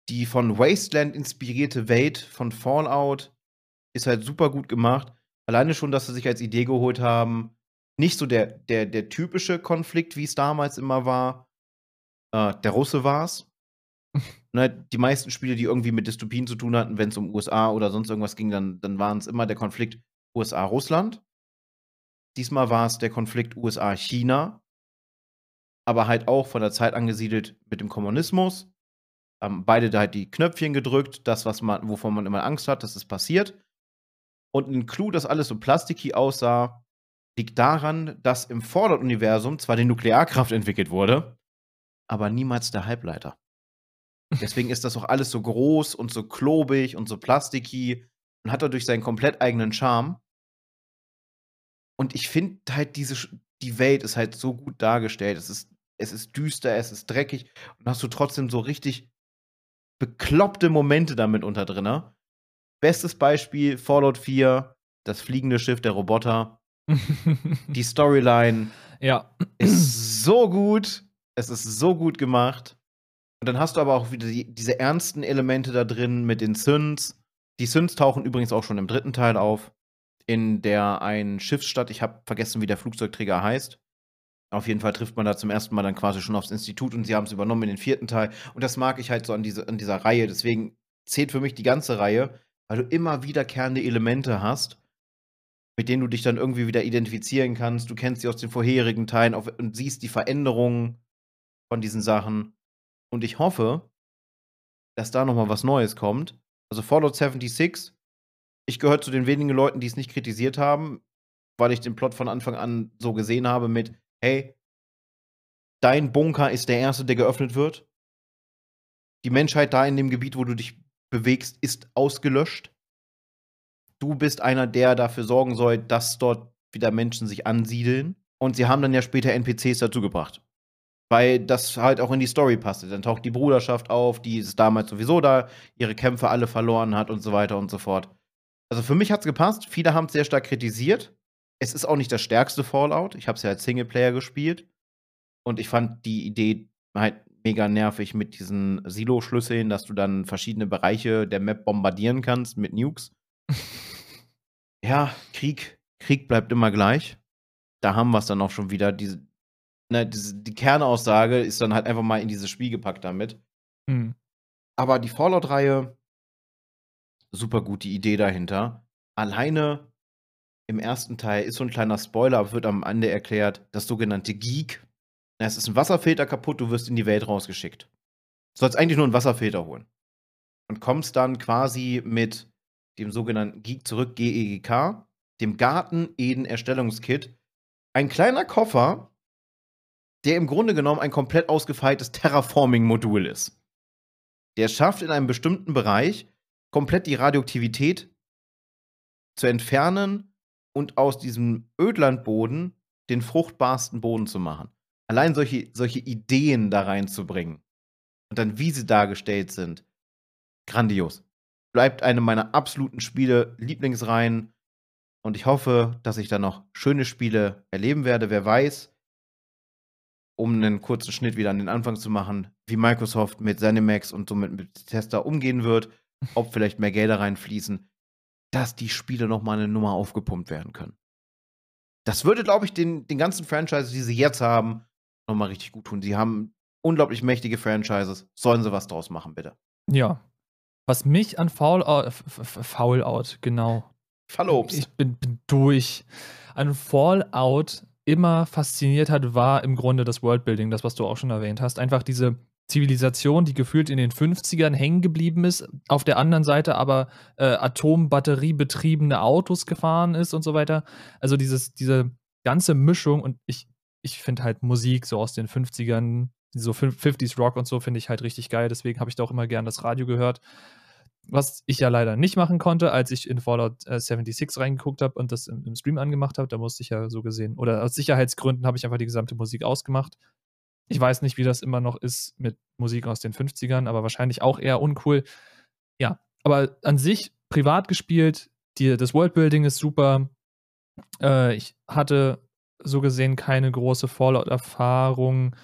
die von Wasteland inspirierte Welt von Fallout ist halt super gut gemacht. Alleine schon, dass sie sich als Idee geholt haben, nicht so der, der, der typische Konflikt, wie es damals immer war. Äh, der Russe war's. ne, die meisten Spiele, die irgendwie mit Dystopien zu tun hatten, wenn es um USA oder sonst irgendwas ging, dann, dann waren es immer der Konflikt USA-Russland. Diesmal war es der Konflikt USA-China aber halt auch von der Zeit angesiedelt mit dem Kommunismus. Haben beide da halt die Knöpfchen gedrückt, das, was man, wovon man immer Angst hat, dass es passiert. Und ein Clou, dass alles so plastiky aussah, liegt daran, dass im Fallout-Universum zwar die Nuklearkraft entwickelt wurde, aber niemals der Halbleiter. Deswegen ist das auch alles so groß und so klobig und so plastiky und hat dadurch seinen komplett eigenen Charme. Und ich finde halt diese, die Welt ist halt so gut dargestellt. Es ist es ist düster, es ist dreckig und hast du trotzdem so richtig bekloppte Momente damit unter drin. Bestes Beispiel: Fallout 4, das fliegende Schiff der Roboter. die Storyline ja. ist so gut. Es ist so gut gemacht. Und dann hast du aber auch wieder die, diese ernsten Elemente da drin mit den Synths. Die Synths tauchen übrigens auch schon im dritten Teil auf, in der ein Schiffsstadt, ich habe vergessen, wie der Flugzeugträger heißt, auf jeden Fall trifft man da zum ersten Mal dann quasi schon aufs Institut und sie haben es übernommen in den vierten Teil. Und das mag ich halt so an, diese, an dieser Reihe. Deswegen zählt für mich die ganze Reihe, weil du immer wiederkehrende Elemente hast, mit denen du dich dann irgendwie wieder identifizieren kannst. Du kennst sie aus den vorherigen Teilen und siehst die Veränderungen von diesen Sachen. Und ich hoffe, dass da nochmal was Neues kommt. Also Fallout 76, ich gehöre zu den wenigen Leuten, die es nicht kritisiert haben, weil ich den Plot von Anfang an so gesehen habe mit, hey, dein Bunker ist der erste, der geöffnet wird. Die Menschheit da in dem Gebiet, wo du dich bewegst, ist ausgelöscht. Du bist einer, der dafür sorgen soll, dass dort wieder Menschen sich ansiedeln. Und sie haben dann ja später NPCs dazugebracht. Weil das halt auch in die Story passte. Dann taucht die Bruderschaft auf, die ist damals sowieso da, ihre Kämpfe alle verloren hat und so weiter und so fort. Also für mich hat es gepasst. Viele haben es sehr stark kritisiert. Es ist auch nicht das stärkste Fallout. Ich habe es ja als Singleplayer gespielt. Und ich fand die Idee halt mega nervig mit diesen Silo-Schlüsseln, dass du dann verschiedene Bereiche der Map bombardieren kannst mit Nukes. ja, Krieg. Krieg bleibt immer gleich. Da haben wir es dann auch schon wieder. Diese, ne, diese, die Kernaussage ist dann halt einfach mal in dieses Spiel gepackt damit. Mhm. Aber die Fallout-Reihe, super gute Idee dahinter. Alleine im ersten Teil ist so ein kleiner Spoiler, aber wird am Ende erklärt, das sogenannte Geek. Es ist ein Wasserfilter kaputt, du wirst in die Welt rausgeschickt. Du sollst eigentlich nur einen Wasserfilter holen. Und kommst dann quasi mit dem sogenannten Geek zurück, GEGK, dem Garten Eden Erstellungskit. Ein kleiner Koffer, der im Grunde genommen ein komplett ausgefeiltes Terraforming-Modul ist. Der schafft in einem bestimmten Bereich komplett die Radioaktivität zu entfernen und aus diesem Ödlandboden den fruchtbarsten Boden zu machen. Allein solche, solche Ideen da reinzubringen und dann, wie sie dargestellt sind, grandios. Bleibt eine meiner absoluten Spiele, Lieblingsreihen. Und ich hoffe, dass ich da noch schöne Spiele erleben werde. Wer weiß, um einen kurzen Schnitt wieder an den Anfang zu machen, wie Microsoft mit Zenimax und somit mit Tester umgehen wird, ob vielleicht mehr Gelder reinfließen, dass die Spiele noch mal eine Nummer aufgepumpt werden können. Das würde, glaube ich, den, den ganzen Franchises, die sie jetzt haben, noch mal richtig gut tun. Sie haben unglaublich mächtige Franchises. Sollen sie was draus machen, bitte? Ja. Was mich an Fallout, Fallout, genau. Fallobst. Ich bin, bin durch. An Fallout immer fasziniert hat, war im Grunde das Worldbuilding, das, was du auch schon erwähnt hast. Einfach diese Zivilisation, die gefühlt in den 50ern hängen geblieben ist, auf der anderen Seite aber äh, atombatteriebetriebene Autos gefahren ist und so weiter. Also dieses, diese ganze Mischung und ich, ich finde halt Musik so aus den 50ern, so 50s Rock und so finde ich halt richtig geil, deswegen habe ich da auch immer gern das Radio gehört was ich ja leider nicht machen konnte, als ich in Fallout äh, 76 reingeguckt habe und das im Stream angemacht habe. Da musste ich ja so gesehen, oder aus Sicherheitsgründen habe ich einfach die gesamte Musik ausgemacht. Ich weiß nicht, wie das immer noch ist mit Musik aus den 50ern, aber wahrscheinlich auch eher uncool. Ja, aber an sich privat gespielt, die, das Worldbuilding ist super. Äh, ich hatte so gesehen keine große Fallout-Erfahrung.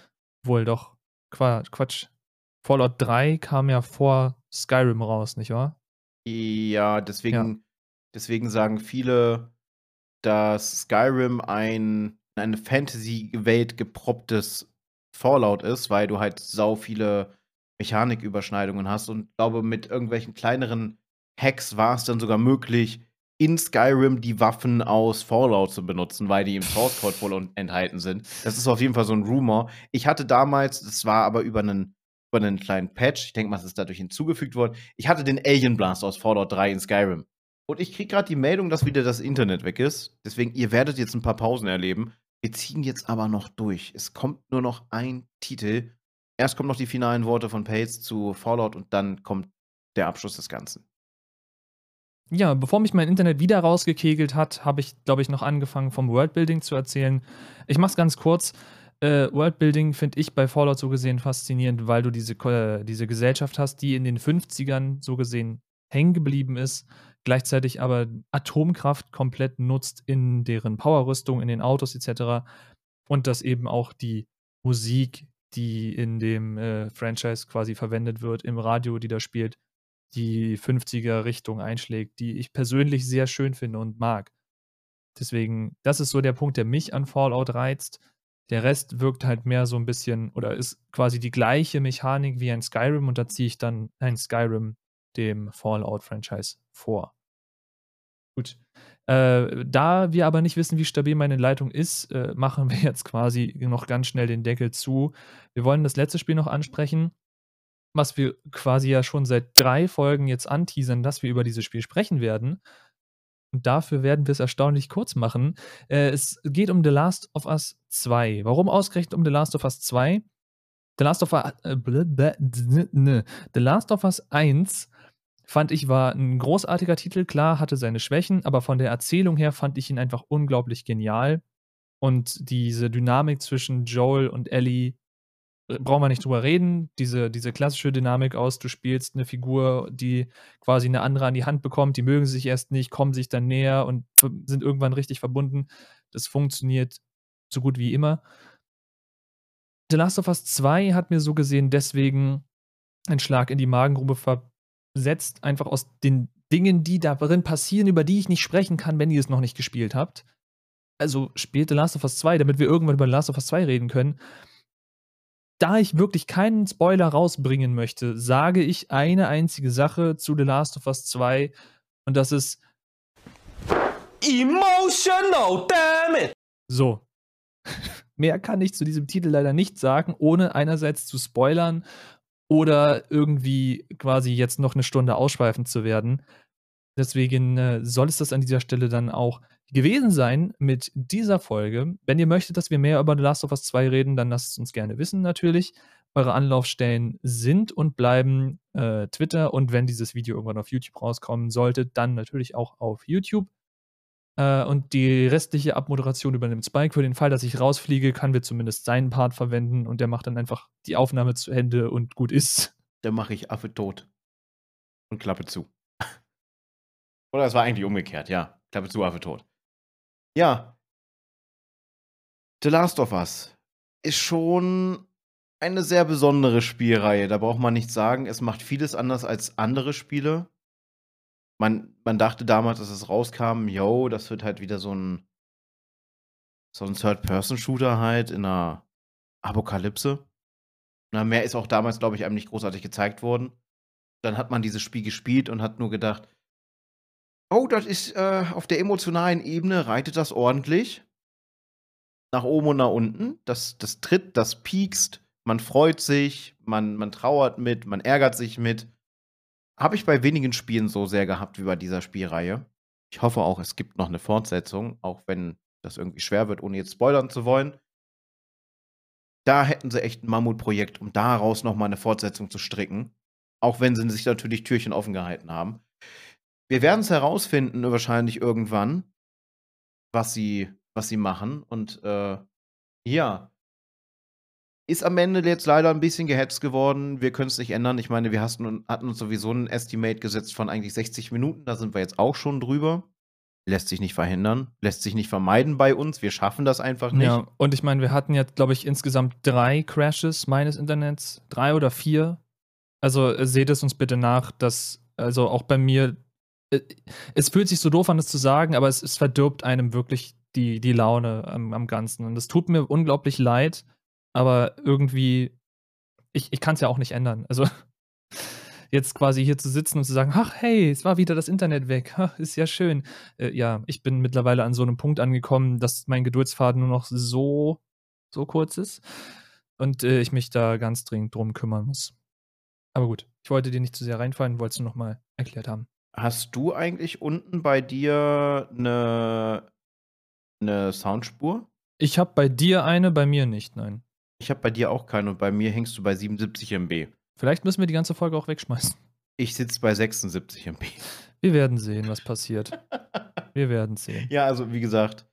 Wohl doch, Quatsch. Fallout 3 kam ja vor Skyrim raus, nicht wahr? Ja, deswegen, ja. deswegen sagen viele, dass Skyrim ein in eine Fantasy-Welt gepropptes Fallout ist, weil du halt sau viele Mechaniküberschneidungen hast und glaube, mit irgendwelchen kleineren Hacks war es dann sogar möglich, in Skyrim die Waffen aus Fallout zu benutzen, weil die im Source Code voll enthalten sind. Das ist auf jeden Fall so ein Rumor. Ich hatte damals, das war aber über einen über einen kleinen Patch. Ich denke mal, es ist dadurch hinzugefügt worden. Ich hatte den Alien Blast aus Fallout 3 in Skyrim. Und ich kriege gerade die Meldung, dass wieder das Internet weg ist. Deswegen, ihr werdet jetzt ein paar Pausen erleben. Wir ziehen jetzt aber noch durch. Es kommt nur noch ein Titel. Erst kommen noch die finalen Worte von Pace zu Fallout und dann kommt der Abschluss des Ganzen. Ja, bevor mich mein Internet wieder rausgekegelt hat, habe ich, glaube ich, noch angefangen vom Worldbuilding zu erzählen. Ich mache es ganz kurz äh, Worldbuilding finde ich bei Fallout so gesehen faszinierend, weil du diese, äh, diese Gesellschaft hast, die in den 50ern so gesehen hängen geblieben ist, gleichzeitig aber Atomkraft komplett nutzt in deren Powerrüstung, in den Autos etc. Und dass eben auch die Musik, die in dem äh, Franchise quasi verwendet wird, im Radio, die da spielt, die 50er Richtung einschlägt, die ich persönlich sehr schön finde und mag. Deswegen, das ist so der Punkt, der mich an Fallout reizt. Der Rest wirkt halt mehr so ein bisschen oder ist quasi die gleiche Mechanik wie ein Skyrim und da ziehe ich dann ein Skyrim dem Fallout-Franchise vor. Gut. Äh, da wir aber nicht wissen, wie stabil meine Leitung ist, äh, machen wir jetzt quasi noch ganz schnell den Deckel zu. Wir wollen das letzte Spiel noch ansprechen, was wir quasi ja schon seit drei Folgen jetzt anteasern, dass wir über dieses Spiel sprechen werden. Und dafür werden wir es erstaunlich kurz machen. Äh, es geht um The Last of Us 2. Warum ausgerechnet um The Last of Us 2? The Last of Us, äh, The Last of Us 1 fand ich, war ein großartiger Titel. Klar, hatte seine Schwächen, aber von der Erzählung her fand ich ihn einfach unglaublich genial. Und diese Dynamik zwischen Joel und Ellie äh, brauchen wir nicht drüber reden. Diese, diese klassische Dynamik aus, du spielst eine Figur, die quasi eine andere an die Hand bekommt, die mögen sich erst nicht, kommen sich dann näher und sind irgendwann richtig verbunden. Das funktioniert so gut wie immer. The Last of Us 2 hat mir so gesehen deswegen einen Schlag in die Magengrube versetzt, einfach aus den Dingen, die darin passieren, über die ich nicht sprechen kann, wenn ihr es noch nicht gespielt habt. Also spielt The Last of Us 2, damit wir irgendwann über The Last of Us 2 reden können da ich wirklich keinen Spoiler rausbringen möchte, sage ich eine einzige Sache zu The Last of Us 2 und das ist Emotional Damn it! So. Mehr kann ich zu diesem Titel leider nicht sagen, ohne einerseits zu spoilern oder irgendwie quasi jetzt noch eine Stunde ausschweifend zu werden. Deswegen äh, soll es das an dieser Stelle dann auch gewesen sein mit dieser Folge. Wenn ihr möchtet, dass wir mehr über The Last of Us 2 reden, dann lasst es uns gerne wissen, natürlich. Eure Anlaufstellen sind und bleiben äh, Twitter und wenn dieses Video irgendwann auf YouTube rauskommen sollte, dann natürlich auch auf YouTube. Äh, und die restliche Abmoderation übernimmt Spike. Für den Fall, dass ich rausfliege, kann wir zumindest seinen Part verwenden und der macht dann einfach die Aufnahme zu Ende und gut ist. Dann mache ich Affe tot. Und Klappe zu. Oder es war eigentlich umgekehrt, ja. Klappe zu, Affe tot. Ja. The Last of Us ist schon eine sehr besondere Spielreihe. Da braucht man nichts sagen. Es macht vieles anders als andere Spiele. Man, man dachte damals, dass es rauskam, yo, das wird halt wieder so ein, so ein Third-Person-Shooter halt in einer Apokalypse. Na, mehr ist auch damals, glaube ich, einem nicht großartig gezeigt worden. Dann hat man dieses Spiel gespielt und hat nur gedacht, Oh, das ist äh, auf der emotionalen Ebene reitet das ordentlich. Nach oben und nach unten. Das, das tritt, das piekst. Man freut sich, man, man trauert mit, man ärgert sich mit. Habe ich bei wenigen Spielen so sehr gehabt wie bei dieser Spielreihe. Ich hoffe auch, es gibt noch eine Fortsetzung, auch wenn das irgendwie schwer wird, ohne jetzt spoilern zu wollen. Da hätten sie echt ein Mammutprojekt, um daraus nochmal eine Fortsetzung zu stricken. Auch wenn sie sich natürlich Türchen offen gehalten haben. Wir werden es herausfinden, wahrscheinlich irgendwann, was sie, was sie machen. Und äh, ja, ist am Ende jetzt leider ein bisschen gehetzt geworden. Wir können es nicht ändern. Ich meine, wir hatten, hatten uns sowieso ein Estimate gesetzt von eigentlich 60 Minuten. Da sind wir jetzt auch schon drüber. Lässt sich nicht verhindern, lässt sich nicht vermeiden bei uns. Wir schaffen das einfach nicht. Ja, und ich meine, wir hatten jetzt, glaube ich, insgesamt drei Crashes meines Internets. Drei oder vier. Also äh, seht es uns bitte nach, dass also auch bei mir äh, es fühlt sich so doof an, das zu sagen, aber es, es verdirbt einem wirklich die, die Laune am, am Ganzen. Und es tut mir unglaublich leid, aber irgendwie, ich, ich kann es ja auch nicht ändern. Also jetzt quasi hier zu sitzen und zu sagen, ach hey, es war wieder das Internet weg, ach, ist ja schön. Äh, ja, ich bin mittlerweile an so einem Punkt angekommen, dass mein Geduldsfaden nur noch so, so kurz ist und äh, ich mich da ganz dringend drum kümmern muss. Aber gut, ich wollte dir nicht zu sehr reinfallen, wollte es nur nochmal erklärt haben. Hast du eigentlich unten bei dir eine 'ne Soundspur? Ich habe bei dir eine, bei mir nicht, nein. Ich habe bei dir auch keine und bei mir hängst du bei 77 MB. Vielleicht müssen wir die ganze Folge auch wegschmeißen. Ich sitze bei 76 MB. Wir werden sehen, was passiert. Wir werden sehen. Ja, also wie gesagt,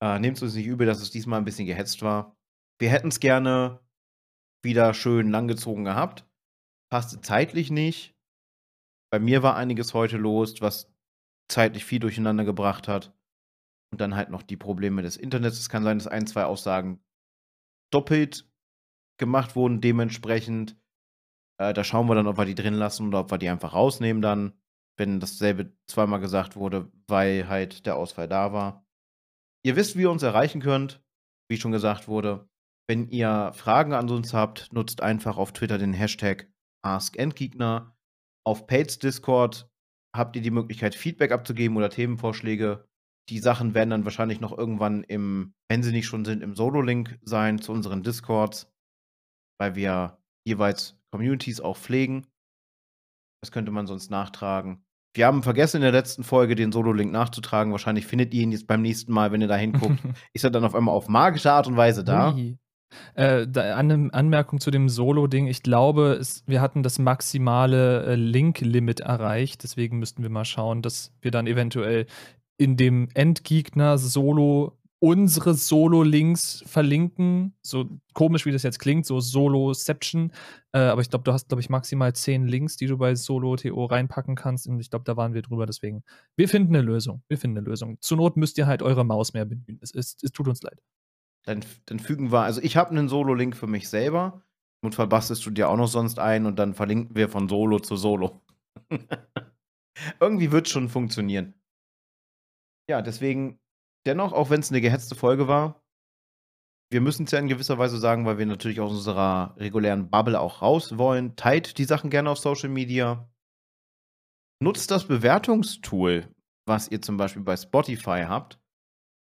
äh, nehmt uns nicht übel, dass es diesmal ein bisschen gehetzt war. Wir hätten es gerne wieder schön langgezogen gehabt. Passte zeitlich nicht. Bei mir war einiges heute los, was zeitlich viel durcheinander gebracht hat. Und dann halt noch die Probleme des Internets. Es kann sein, dass ein, zwei Aussagen doppelt gemacht wurden, dementsprechend. Äh, da schauen wir dann, ob wir die drin lassen oder ob wir die einfach rausnehmen dann, wenn dasselbe zweimal gesagt wurde, weil halt der Ausfall da war. Ihr wisst, wie ihr uns erreichen könnt, wie schon gesagt wurde. Wenn ihr Fragen an uns habt, nutzt einfach auf Twitter den Hashtag AskEndgegner. Auf Pates Discord habt ihr die Möglichkeit, Feedback abzugeben oder Themenvorschläge. Die Sachen werden dann wahrscheinlich noch irgendwann im, wenn sie nicht schon sind, im Solo-Link sein zu unseren Discords, weil wir jeweils Communities auch pflegen. Das könnte man sonst nachtragen. Wir haben vergessen in der letzten Folge den Solo-Link nachzutragen. Wahrscheinlich findet ihr ihn jetzt beim nächsten Mal, wenn ihr da hinguckt. ist er dann auf einmal auf magische Art und Weise da. Äh, da, eine Anmerkung zu dem Solo-Ding. Ich glaube, es, wir hatten das maximale äh, Link-Limit erreicht. Deswegen müssten wir mal schauen, dass wir dann eventuell in dem Endgegner Solo unsere Solo-Links verlinken. So komisch, wie das jetzt klingt, so Solo-Seption. Äh, aber ich glaube, du hast, glaube ich, maximal zehn Links, die du bei Solo-TO reinpacken kannst. Und ich glaube, da waren wir drüber. Deswegen, wir finden eine Lösung. Wir finden eine Lösung. Zur Not müsst ihr halt eure Maus mehr bemühen. Es, es, es tut uns leid. Dann, dann fügen wir, also ich habe einen Solo-Link für mich selber. Notfall bastelst du dir auch noch sonst ein und dann verlinken wir von Solo zu Solo. Irgendwie wird es schon funktionieren. Ja, deswegen dennoch, auch wenn es eine gehetzte Folge war, wir müssen es ja in gewisser Weise sagen, weil wir natürlich aus unserer regulären Bubble auch raus wollen. Teilt die Sachen gerne auf Social Media. Nutzt das Bewertungstool, was ihr zum Beispiel bei Spotify habt.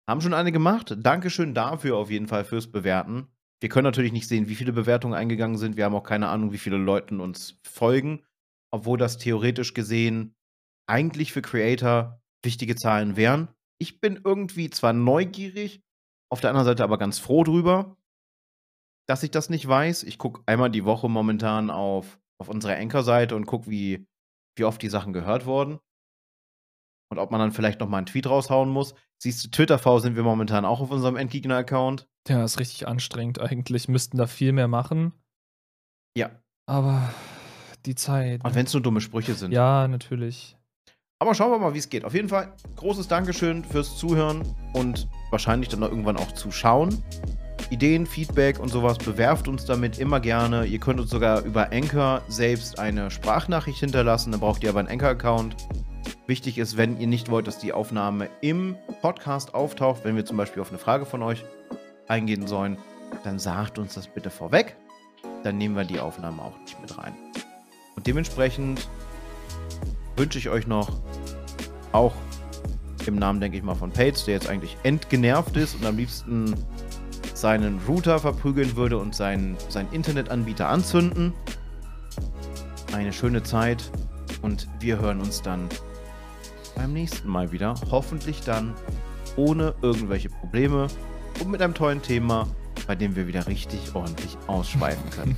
Haben schon eine gemacht. Dankeschön dafür auf jeden Fall fürs Bewerten. Wir können natürlich nicht sehen, wie viele Bewertungen eingegangen sind. Wir haben auch keine Ahnung, wie viele Leute uns folgen. Obwohl das theoretisch gesehen eigentlich für Creator wichtige Zahlen wären ich bin irgendwie zwar neugierig, auf der anderen Seite aber ganz froh drüber, dass ich das nicht weiß. Ich gucke einmal die Woche momentan auf, auf unsere Anchor-Seite und gucke, wie, wie oft die Sachen gehört wurden. Und ob man dann vielleicht noch mal einen Tweet raushauen muss. Siehst du, Twitter-V sind wir momentan auch auf unserem Endgegner-Account. Ja, ist richtig anstrengend eigentlich. Müssten da viel mehr machen. Ja. Aber die Zeit. Und wenn es nur dumme Sprüche sind. Ja, natürlich. Aber schauen wir mal, wie es geht. Auf jeden Fall großes Dankeschön fürs Zuhören und wahrscheinlich dann irgendwann auch zuschauen. Ideen, Feedback und sowas, bewerft uns damit immer gerne. Ihr könnt uns sogar über Anchor selbst eine Sprachnachricht hinterlassen. Dann braucht ihr aber einen Anchor-Account. Wichtig ist, wenn ihr nicht wollt, dass die Aufnahme im Podcast auftaucht, wenn wir zum Beispiel auf eine Frage von euch eingehen sollen, dann sagt uns das bitte vorweg. Dann nehmen wir die Aufnahme auch nicht mit rein. Und dementsprechend wünsche ich euch noch auch im Namen, denke ich mal, von Pates, der jetzt eigentlich entgenervt ist und am liebsten seinen Router verprügeln würde und seinen, seinen Internetanbieter anzünden. Eine schöne Zeit und wir hören uns dann beim nächsten Mal wieder. Hoffentlich dann ohne irgendwelche Probleme und mit einem tollen Thema, bei dem wir wieder richtig ordentlich ausschweifen können.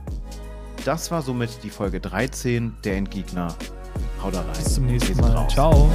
das war somit die Folge 13 der Endgegner. Haut rein. Bis zum nächsten Mal. Ciao.